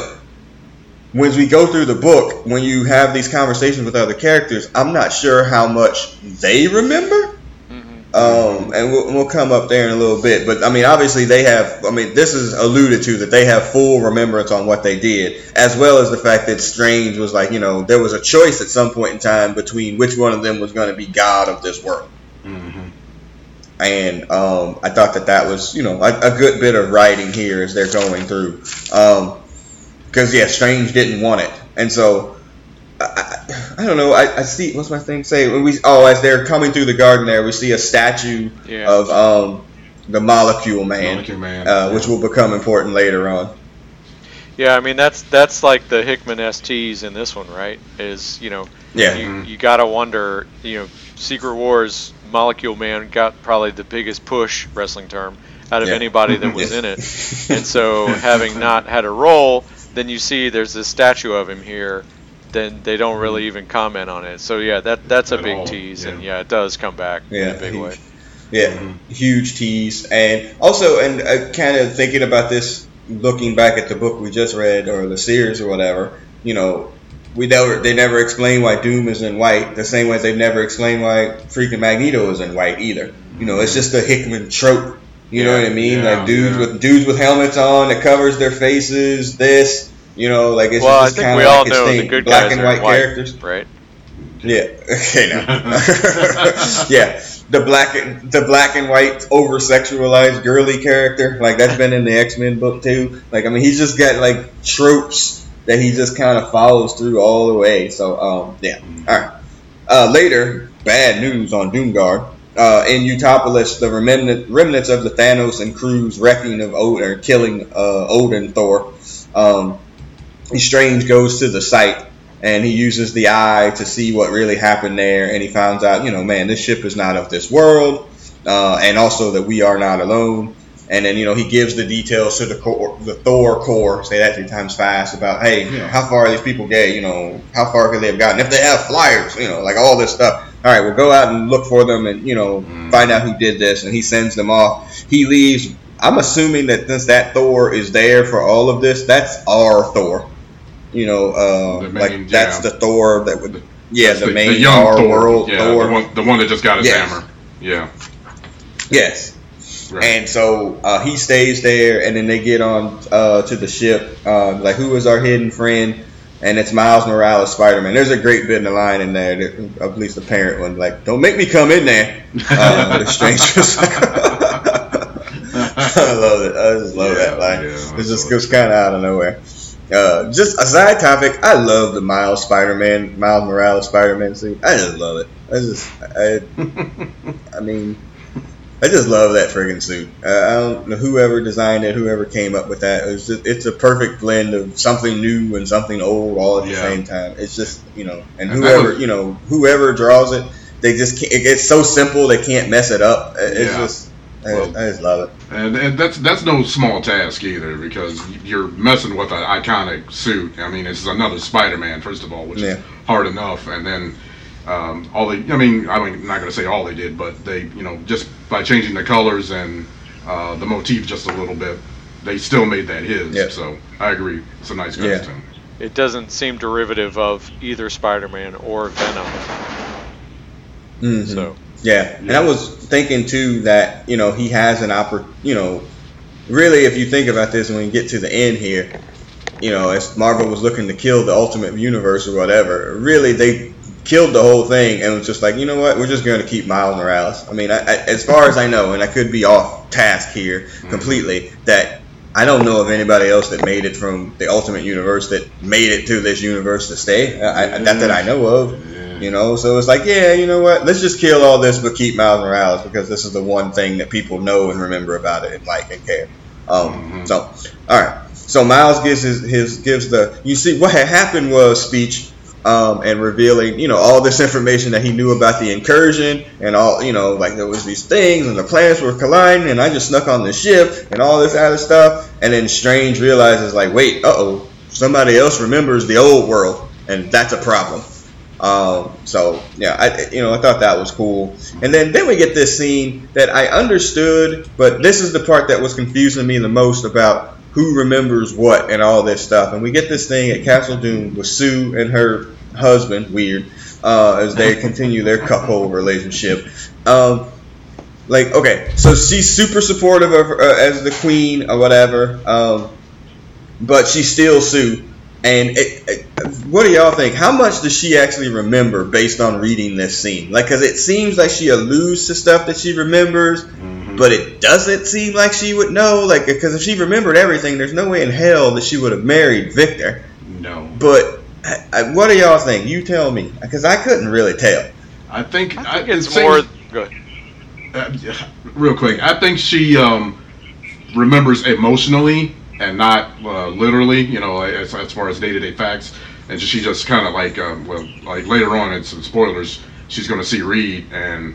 when we go through the book, when you have these conversations with other characters, I'm not sure how much they remember. Um, and we'll, we'll come up there in a little bit. But I mean, obviously they have. I mean, this is alluded to that they have full remembrance on what they did, as well as the fact that Strange was like, you know, there was a choice at some point in time between which one of them was going to be God of this world. Mhm. And um, I thought that that was, you know, a, a good bit of writing here as they're going through. Because yeah, Strange didn't want it, and so I, I, I don't know. I, I see what's my thing say when we oh as they're coming through the garden there, we see a statue Yeah. of um, the Molecule Man, Molecule Man, uh, yeah. which will become important later on. Yeah, I mean that's that's like the Hickman STs in this one, right? Is you know, Yeah. you, Mhm. you gotta wonder, you know, Secret Wars Molecule Man got probably the biggest push wrestling term out of Yeah. anybody that was in it, and so having not had a role, then you see there's this statue of him here, then they don't really even comment on it. So yeah, that that's a At big all, tease, and yeah. yeah, it does come back Yeah, in a big he- way. Yeah, Mhm. huge tease, and also, and uh, kind of thinking about this, looking back at the book we just read or the series or whatever, you know, we never they never explain why Doom is in white, the same way they've never explained why freaking Magneto is in white either. You know, it's just a Hickman trope. You know what I mean? Yeah, like dudes yeah. with dudes with helmets on that covers their faces. This, you know, like it's Well, just kind of like know thing. the good black guys and white white, characters. right? Yeah. Okay. Now. yeah. The black and the black and white over sexualized girly character, like that's been in the X Men book too. Like I mean, he's just got like tropes that he just kind of follows through all the way. So um, yeah. All right. Uh, later, bad news on Doomguard. Uh, in Utopolis, the remnant, remnants of the Thanos and crew's wrecking of Odin, killing uh, Odin Thor. Um, Strange goes to the site and he uses the eye to see what really happened there, and he finds out, you know, man, this ship is not of this world, uh, and also that we are not alone. And then, you know, he gives the details to the core, the Thor Corps, say that three times fast, about, hey, you know, how far are these people get, you know, how far could they have gotten? If they have flyers, you know, like all this stuff. All right, we'll go out and look for them and, you know, Mm. find out who did this. And he sends them off. He leaves. I'm assuming that since that Thor is there for all of this, that's our Thor. You know, uh, The main- like that's yeah. the Thor that would, yeah, That's the, main our world yeah, Thor. The one, the one that just got his Yes. hammer. Yeah. Yes, Right. and so uh, he stays there, and then they get on uh, to the ship. Uh, like, who is our hidden friend? And it's Miles Morales, Spider Man. There's a great bit in the line in there, that, at least the parent one, like, "Don't make me come in there." Uh, the strange. I love it. I just love Yeah, that line. yeah, it just goes kind of out of nowhere. Uh, just a side topic. I love the Miles Spider-Man, Miles Morales Spider-Man suit. I just love it. I just, I, I mean, I just love that friggin' suit. Uh, I don't know whoever designed it, whoever came up with that. It was just, it's a perfect blend of something new and something old all at the Yeah. same time. It's just you know, and whoever was- you know, whoever draws it, they just can't, it's so simple they can't mess it up. It's Yeah. just Well- I just love it. And, and that's that's no small task either because you're messing with an iconic suit. I mean, it's another Spider-Man first of all, which Yeah. is hard enough, and then um, all they. I mean, I'm not going to say all they did, but they, you know, just by changing the colors and uh, the motif just a little bit, they still made that his. Yeah. So I agree, it's a nice Yeah. costume. It doesn't seem derivative of either Spider-Man or Venom. Mhm. So Yeah, and I was thinking too that you know he has an oppor You know, really, if you think about this, when you get to the end here, you know, as Marvel was looking to kill the Ultimate Universe or whatever, really they killed the whole thing and was just like, you know what, we're just going to keep Miles Morales. I mean, I, I, as far as I know, and I could be off task here mm-hmm. completely, that I don't know of anybody else that made it from the Ultimate Universe that made it to this universe to stay. I, I, not that I know of. Mm-hmm. You know, so it's like, yeah, you know what? Let's just kill all this, but keep Miles Morales because this is the one thing that people know and remember about it and like and care. Um, Mhm. So, all right. So Miles gives his, his gives the. You see, what had happened was speech. Um, and revealing, you know, all this information that he knew about the incursion and all, you know, like there was these things and the planets were colliding and I just snuck on the ship and all this other stuff. And then Strange realizes, like, wait, uh oh, somebody else remembers the old world and that's a problem. Um, so yeah, I you know I thought that was cool. And then then we get this scene that I understood, but this is the part that was confusing me the most about who remembers what and all this stuff. And we get this thing at Castle Doom with Sue and her husband, weird, uh, as they continue their couple relationship. Um, like okay, so she's super supportive of uh, as the queen or whatever, um, but she's still Sue. And it, it, what do y'all think? How much does she actually remember based on reading this scene? Like, because it seems like she alludes to stuff that she remembers, but it doesn't seem like she would know. Like, because if she remembered everything, there's no way in hell that she would have married Victor. No, But I, I, what do y'all think? You tell me, because I couldn't really tell. I think I think it's same- more. Go ahead. Uh, real quick, I think she um, remembers emotionally and not uh, literally. You know, as, as far as day to day facts, and she just kind of like, um, well, like later on, it's some spoilers. She's going to see Reed, and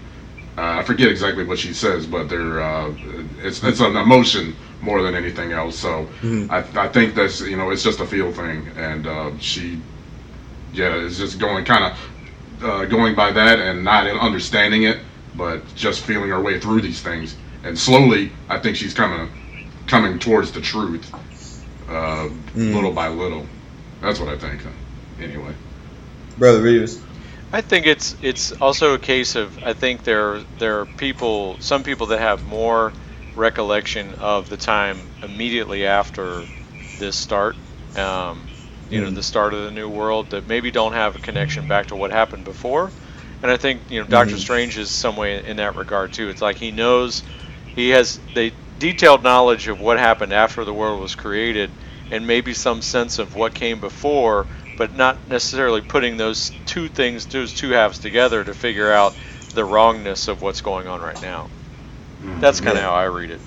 uh, I forget exactly what she says, but they're uh, it's it's an emotion more than anything else. So Mhm. I, I think that's you know it's just a feel thing, and uh, she yeah is just going kind of uh, going by that and not understanding it, but just feeling her way through these things. And slowly, I think she's coming coming towards the truth, uh, Mm. little by little. That's what I think. Anyway, Brother Reeves. I think it's it's also a case of I think there there are people some people that have more recollection of the time immediately after this start, um, you know, Mm. the start of the new world that maybe don't have a connection back to what happened before, and I think you know Doctor Mhm. Strange is some way in that regard too. It's like he knows he has the detailed knowledge of what happened after the world was created, and maybe some sense of what came before, but not necessarily putting those two things, those two halves together to figure out the wrongness of what's going on right now. Mm-hmm. That's kind of Yeah. how I read it.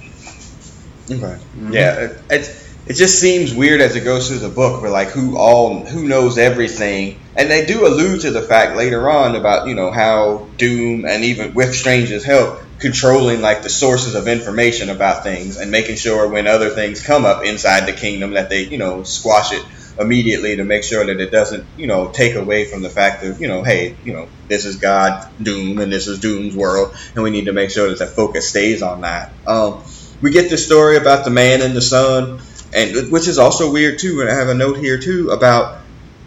Okay. Mm-hmm. Yeah, it, it's it just seems weird as it goes through the book, where like who all who knows everything, and they do allude to the fact later on about you know how Doom and even with Strange's help controlling like the sources of information about things and making sure when other things come up inside the kingdom that they you know squash it immediately to make sure that it doesn't you know take away from the fact of you know hey you know this is God Doom and this is Doom's world and we need to make sure that the focus stays on that. Um, we get this story about the man in the sun, and which is also weird too. And I have a note here too about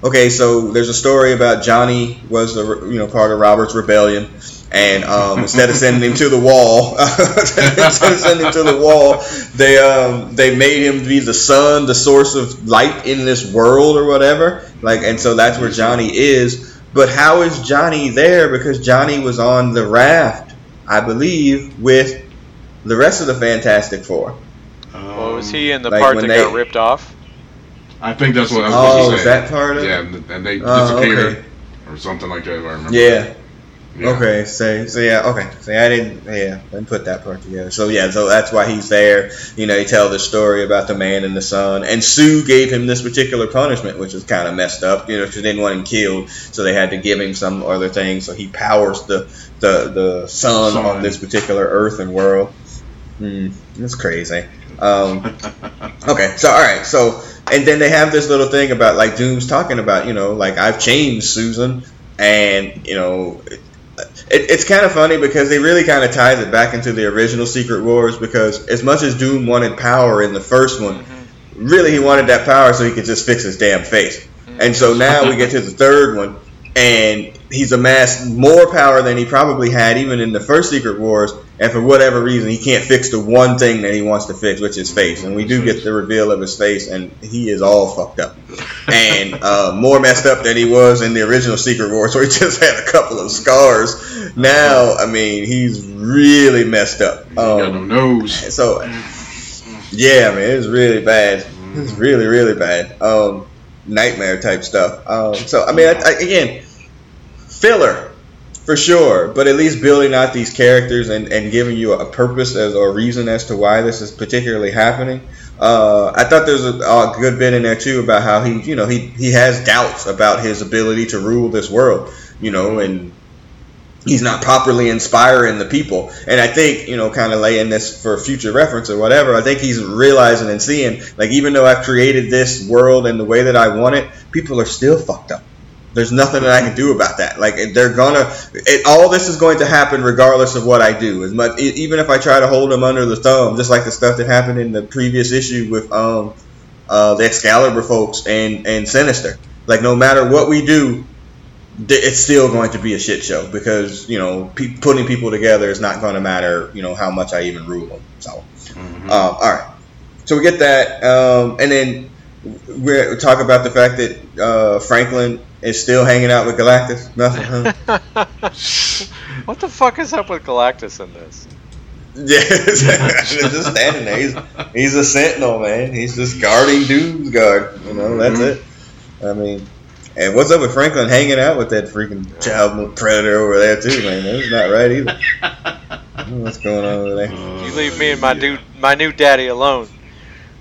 okay, so there's a story about Johnny was the you know part of Robert's rebellion, and um, instead of sending him to the wall, instead of sending him to the wall, they um, they made him be the sun, the source of light in this world or whatever. Like, and so that's where Johnny is. But how is Johnny there? Because Johnny was on the raft, I believe, with the rest of the Fantastic Four. Well, was he in the like part that they- got ripped off? I think that's what I was Oh, supposed to say. that part of? Yeah, and, and they Oh, disappeared okay. or something like that. If I remember. Yeah. Yeah. Okay, so so yeah, okay. So I didn't yeah, I didn't put that part together. So yeah, so that's why he's there. You know, he tell the story about the man and the son, and Sue gave him this particular punishment, which is kind of messed up. You know, she didn't want him killed, so they had to give him some other thing. So he powers the the the sun, on this particular Earth and world. Hmm, that's crazy. Um, Okay, so all right, so and then they have this little thing about like Doom's talking about, you know, like I've changed Susan, and you know, it, it's kind of funny because they really kind of ties it back into the original Secret Wars because as much as Doom wanted power in the first one, mm-hmm. really he wanted that power so he could just fix his damn face, and so now we get to the third one, and he's amassed more power than he probably had even in the first Secret Wars, and for whatever reason he can't fix the one thing that he wants to fix, which is face, and we do get the reveal of his face, and he is all fucked up, and uh, more messed up than he was in the original Secret Wars, where he just had a couple of scars. Now, I mean, he's really messed up. He got Um, no nose. so, yeah, I man, it's really bad. It's really, really bad. Um, nightmare type stuff. Um, so, I mean, I, I, again, filler for sure, but at least building out these characters and, and giving you a purpose as or a reason as to why this is particularly happening. Uh, I thought there was a, a good bit in there too about how he, you know, he he has doubts about his ability to rule this world, you know, and he's not properly inspiring the people. And I think, you know, kind of laying this for future reference or whatever, I think he's realizing and seeing, like, even though I've created this world in the way that I want it, people are still fucked up. There's nothing that I can do about that. Like, they're gonna, it, all this is going to happen regardless of what I do. As much, even if I try to hold them under the thumb, just like the stuff that happened in the previous issue with um, uh, the Excalibur folks and, and Sinister. Like, no matter what we do, it's still going to be a shit show because you know pe- putting people together is not going to matter you know how much I even rule them. So, um, all right, so we get that, um, and then we talk about the fact that uh, Franklin is still hanging out with Galactus. Nothing. Huh? what the fuck is up with Galactus in this? yeah, he's just standing there. He's he's a sentinel, man. He's just guarding Doom's guard. You know, that's mm-hmm. it. I mean. And what's up with Franklin hanging out with that freaking child predator over there too, man? That's not right either. I don't know what's going on over there? You leave me and my dude, my new daddy alone.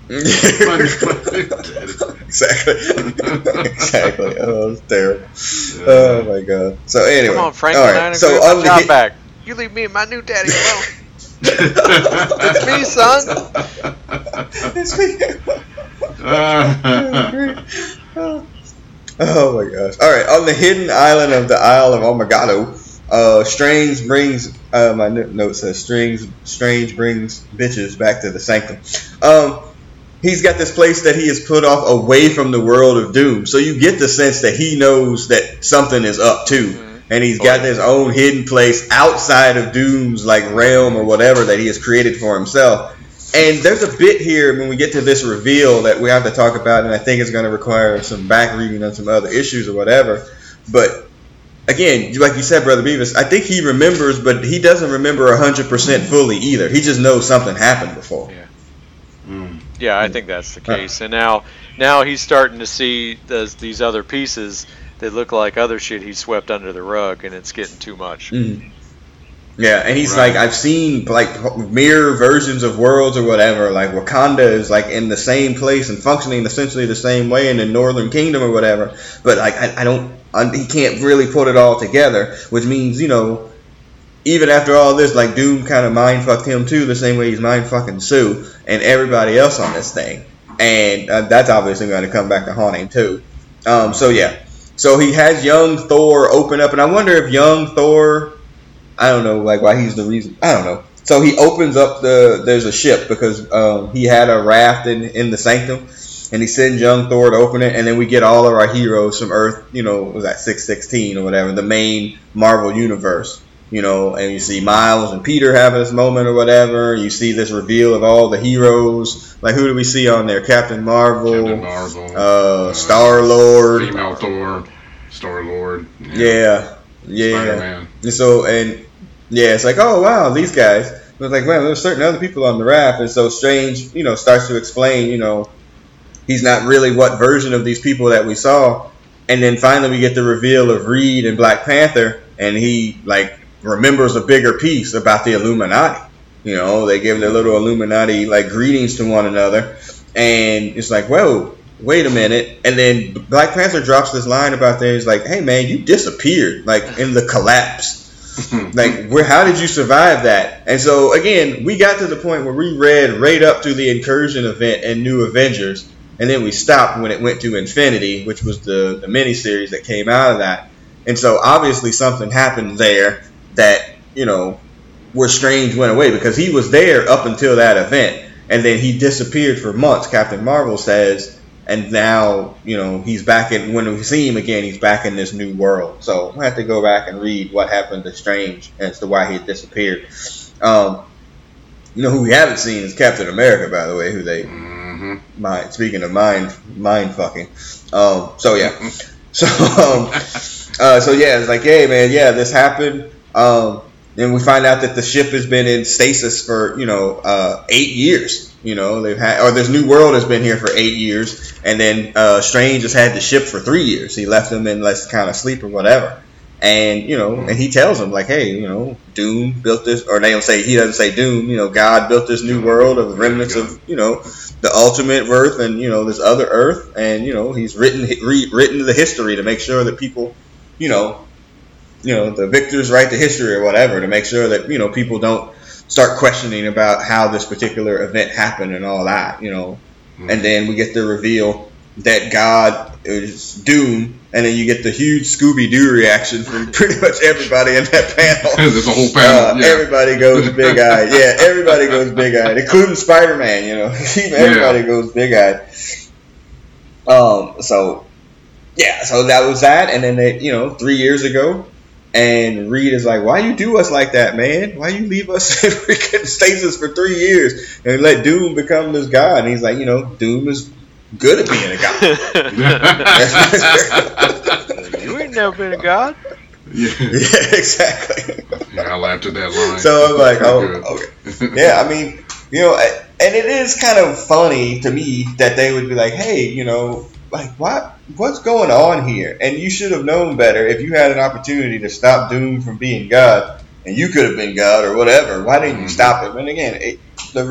exactly. exactly. Oh, it's terrible. Oh my god. So anyway. Come on, Franklin. All I right. So get on the job hit- back. You leave me and my new daddy alone. it's me, son. It's me. Oh my gosh. All right. On the hidden island of the Isle of Omagado, uh, Strange brings. Uh, my note says Strange. Strange brings bitches back to the sanctum. Um, he's got this place that he has put off away from the world of Doom. So you get the sense that he knows that something is up too. And he's got his own hidden place outside of Doom's like realm or whatever that he has created for himself. And there's a bit here when we get to this reveal that we have to talk about, and I think it's going to require some back reading on some other issues or whatever. But again, like you said, Brother Beavis, I think he remembers, but he doesn't remember 100% fully either. He just knows something happened before. Mm. Yeah, I think that's the case. And now, now he's starting to see those, these other pieces that look like other shit he swept under the rug, and it's getting too much. Mhm. Yeah, and he's Right. like, I've seen like mirror versions of worlds or whatever. Like Wakanda is like in the same place and functioning essentially the same way in the Northern Kingdom or whatever. But like, I, I don't, I, he can't really put it all together, which means you know, even after all this, like Doom kind of mind fucked him too, the same way he's mind fucking Sue and everybody else on this thing, and uh, that's obviously going to come back to haunt him too. Um, so yeah, so he has young Thor open up, and I wonder if young Thor I don't know, like why he's the reason. I don't know. So he opens up the. There's a ship because um, he had a raft in in the sanctum, and he sends young Thor to open it, and then we get all of our heroes from Earth. You know, was that six sixteen or whatever, the main Marvel universe. You know, and you see Miles and Peter having this moment or whatever. You see this reveal of all the heroes. Like who do we see on there? Captain Marvel, Captain Marvel, uh, Star Lord. female Thor, Star Lord. Yeah, yeah. Spider-Man. And so, and yeah, it's like, oh wow, these guys. But like, man, there's certain other people on the raft, and so Strange, you know, starts to explain, you know, he's not really what version of these people that we saw, and then finally we get the reveal of Reed and Black Panther, and he like remembers a bigger piece about the Illuminati. You know, they give their little Illuminati like greetings to one another, and it's like, whoa, wait a minute. And then Black Panther drops this line about there. He's like, hey man, you disappeared like in the collapse. like where how did you survive that and so again we got to the point where we read right up to the incursion event and new avengers and then we stopped when it went to infinity which was the the miniseries that came out of that and so obviously something happened there that you know where strange went away because he was there up until that event. And then he disappeared for months captain marvel says and now you know he's back in when we see him again he's back in this new world. So i have to go back and read what happened to strange as to why he disappeared. Um, you know who we haven't seen is captain america by the way who they Mm-hmm. mind speaking of mind mind fucking. Um, so yeah. So um, uh, so yeah it's like hey man yeah this happened um, and we find out that the ship has been in stasis for you know uh, eight years you know they've had or this new world has been here for eight years and then uh, strange has had the ship for three years. He left them in let's kind of sleep or whatever. And you know and he tells them like hey you know doom built this or they don't say he doesn't say doom you know god built this new world of remnants of you know the ultimate earth and you know this other earth. And you know he's written written the history to make sure that people you know you know the victors write the history or whatever to make sure that you know people don't start questioning about how this particular event happened and all that you know and then we get the reveal that god is doom and then you get the huge Scooby Doo reaction from pretty much everybody in that panel. There's a whole panel. Uh, yeah. Everybody goes big eyed. Yeah, everybody goes big eyed, including Spider Man. You know, everybody goes big eyed. Um. So, yeah. So that was that, and then they, you know, three years ago, and Reed is like, "Why you do us like that, man? Why you leave us in freaking stasis for three years and let Doom become this god?" And he's like, "You know, Doom is good at being a god." you ain't never been a god. yeah. yeah, exactly. yeah, I laughed at that line. So I'm like, oh, okay. Yeah, I mean, you know, and it is kind of funny to me that they would be like, hey, you know, like what what's going on here? And you should have known better if you had an opportunity to stop Doom from being God, and you could have been God or whatever. Why didn't you Mhm. stop him? And again, it, the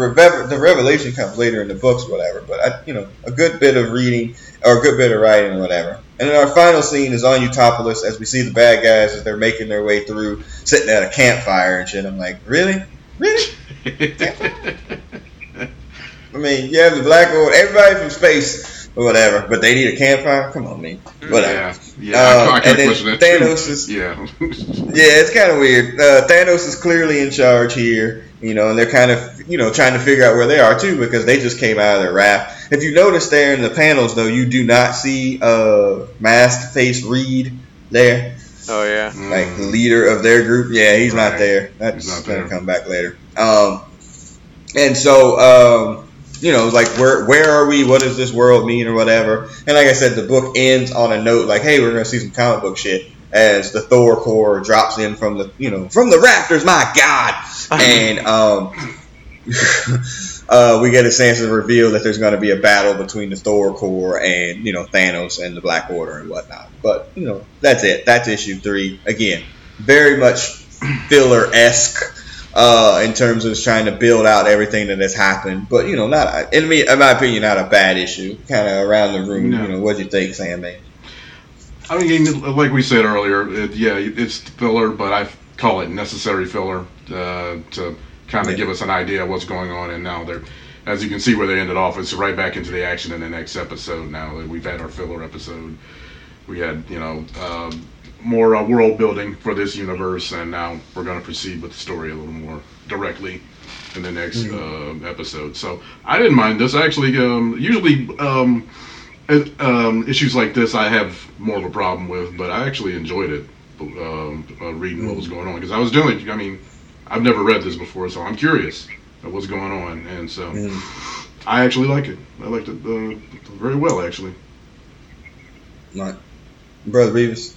the revelation comes later in the books, whatever. But I, you know, a good bit of reading or a good bit of writing or whatever. And then our final scene is on Utopolis as we see the bad guys as they're making their way through, sitting at a campfire and shit. I'm like, really, really? I mean, you have the black oil, everybody from space or whatever, but they need a campfire. Come on, man. Whatever. yeah, yeah. I, Um, I and can't then. Thanos too. is- yeah. Yeah, it's kind of weird. Uh, Thanos is clearly in charge here, you know, and they're kind of, you know, trying to figure out where they are too because they just came out of their raft. If you notice there in the panels, though, you do not see uh, masked face Reed there, Oh yeah. like the leader of their group. Yeah, he's not there. That's He's not gonna there. come back later. Um, and so, um, you know, like where where are we? What does this world mean or whatever? And like I said, the book ends on a note like, hey, we're gonna see some comic book shit as the Thor Corps drops in from the you know from the rafters. My God, and um. Uh, we get a chance to reveal that there's going to be a battle between the Thor Corps and you know Thanos and the Black Order and whatnot. But you know that's it. That's issue three. Again, very much filler esque uh, in terms of trying to build out everything that has happened. But you know, not in me, in my opinion, not a bad issue. Kind of around the room. No. You know, what do you think, Sam? I mean, like we said earlier, it, yeah, it's filler, but I call it necessary filler uh, to kind of Yeah. give us an idea of what's going on. And now they're, as you can see where they ended off, it's right back into the action in the next episode. Now that we've had our filler episode, we had you know um, more uh, world building for this universe, and now we're going to proceed with the story a little more directly in the next uh, episode. So I didn't mind this. I actually um, usually. Um, um, issues like this I have more of a problem with, but I actually enjoyed it um, uh, reading what was going on because I was doing. I mean, I've never read this before, so I'm curious what's going on, and so I actually like it. I liked it uh, very well, actually. Not, Brother Reeves.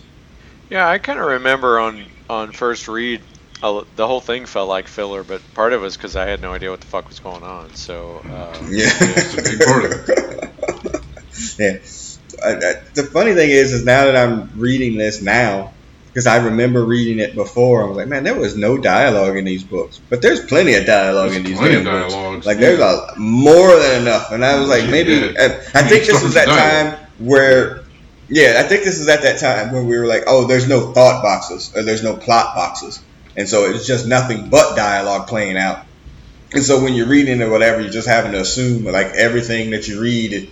Yeah, I kind of remember on on first read, uh, the whole thing felt like filler, but part of it was because I had no idea what the fuck was going on. So uh, Yeah, it's a big part of yeah. I, I, the funny thing is, is now that I'm reading this now, because I remember reading it before. I was like, man, there was no dialogue in these books, but there's plenty of dialogue There's in these plenty of books. dialogues, Like yeah. there's a more than enough, and I was like, maybe Yeah. I, I think this was that Dialogue. time where. Yeah, I think this is at that time when we were like, oh, there's no thought boxes or there's no plot boxes. And so it's just nothing but dialogue playing out. And so when you're reading or whatever, you're just having to assume like everything that you read,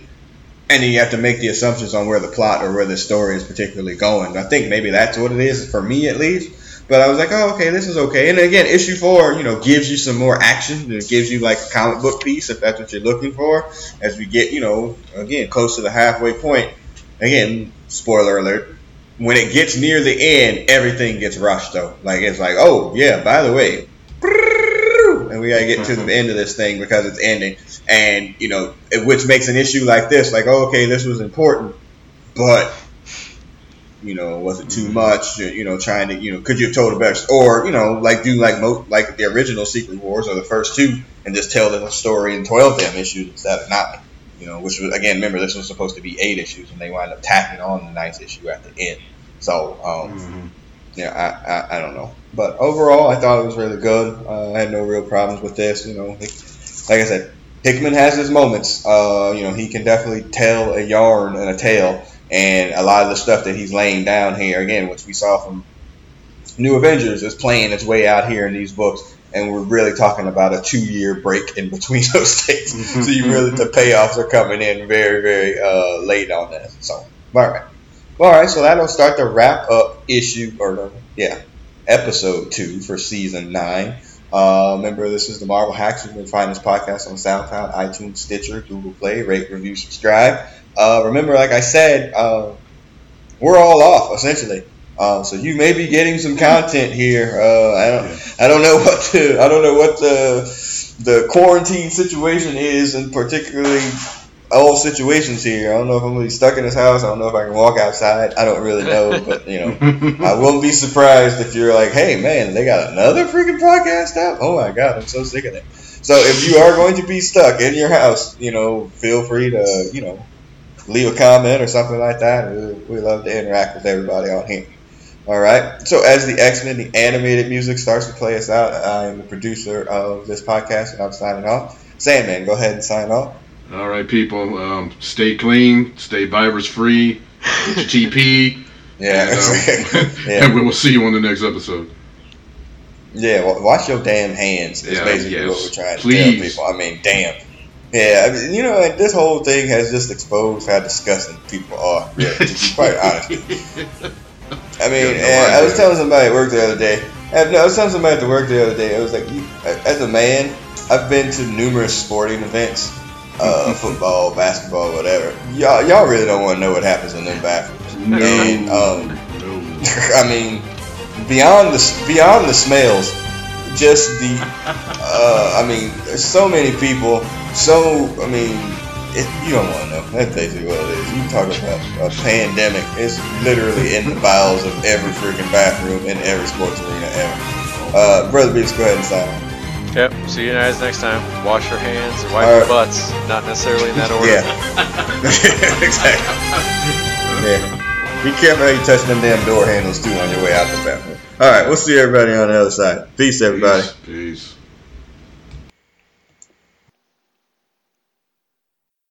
and then you have to make the assumptions on where the plot or where the story is particularly going. I think maybe that's what it is for me at least. But I was like, oh, okay, this is okay. And again, issue four, you know, gives you some more action. It gives you like a comic book piece if that's what you're looking for. As we get, you know, again, close to the halfway point. Again, spoiler alert. When it gets near the end, everything gets rushed though. Like it's like, oh yeah, by the way, and we gotta get to the end of this thing because it's ending. And you know, it- which makes an issue like this, like, oh, okay, this was important, but you know, was it too mm-hmm. much? You know, trying to, you know, could you have told a better, or you know, like do like mo- like the original Secret Wars or the first two, and just tell the story in twelve damn issues instead of nine. You know, which was again, remember this was supposed to be eight issues, and they wind up tacking on the ninth issue at the end. So, um, Mhm. yeah, I, I, I don't know. But overall, I thought it was really good. Uh, I had no real problems with this. You know, like like I said, Hickman has his moments. Uh, you know, he can definitely tell a yarn and a tale. And a lot of the stuff that he's laying down here, again, which we saw from New Avengers, is playing its way out here in these books. And we're really talking about a two-year break in between those things. so you really the payoffs are coming in very, very uh, late on that. So, all right. All right, so that'll start the wrap up issue, or yeah, episode two for season nine. Uh, remember, this is the Marvel Hacks. You can find this podcast on SoundCloud, iTunes, Stitcher, Google Play. Rate, review, subscribe. Uh, remember, like I said, uh, we're all off essentially. Uh, so you may be getting some content here. Uh, I don't, I don't know what the, I don't know what the, the quarantine situation is, and particularly all situations here. I don't know if I'm gonna be stuck in this house. I don't know if I can walk outside. I don't really know, but you know. I won't be surprised if you're like, hey man, they got another freaking podcast out. Oh my god, I'm so sick of it. So if you are going to be stuck in your house, you know, feel free to, you know, leave a comment or something like that. We, we love to interact with everybody on here. All right. So as the X Men, the animated music starts to play us out, I am the producer of this podcast, and I'm signing off. Sandman, go ahead and sign off. All right, people. Um, stay clean. Stay virus free. TP. Yeah. And, um, yeah. and we will see you on the next episode. Yeah, wa- wash your damn hands. Is Yeah, basically yes. what we're trying to Please. tell people. I mean, damn. Yeah, I mean, you know, like, this whole thing has just exposed how disgusting people are. Really, to be quite honest. I mean, I was telling somebody at work the other day. I, no, I was telling somebody at the work the other day. I was like, you, as a man, I've been to numerous sporting events, uh, football, basketball, whatever. Y'all, y'all really don't want to know what happens in them bathrooms. No. And um, no. I mean, beyond the beyond the smells, just the. Uh, I mean, there's so many people. So I mean, it, you don't want to know. That's basically what it is. You talk about a pandemic. It's literally in the bowels of every freaking bathroom in every sports arena ever. Uh, Brother Beats, go ahead and sign. off. Yep. See you guys next time. Wash your hands and wipe All your butts. Not necessarily in that order. Yeah. exactly. Yeah. Be careful how you touch them damn door handles too on your way out the bathroom. All right, we'll see everybody on the other side. Peace, everybody. Peace. Peace.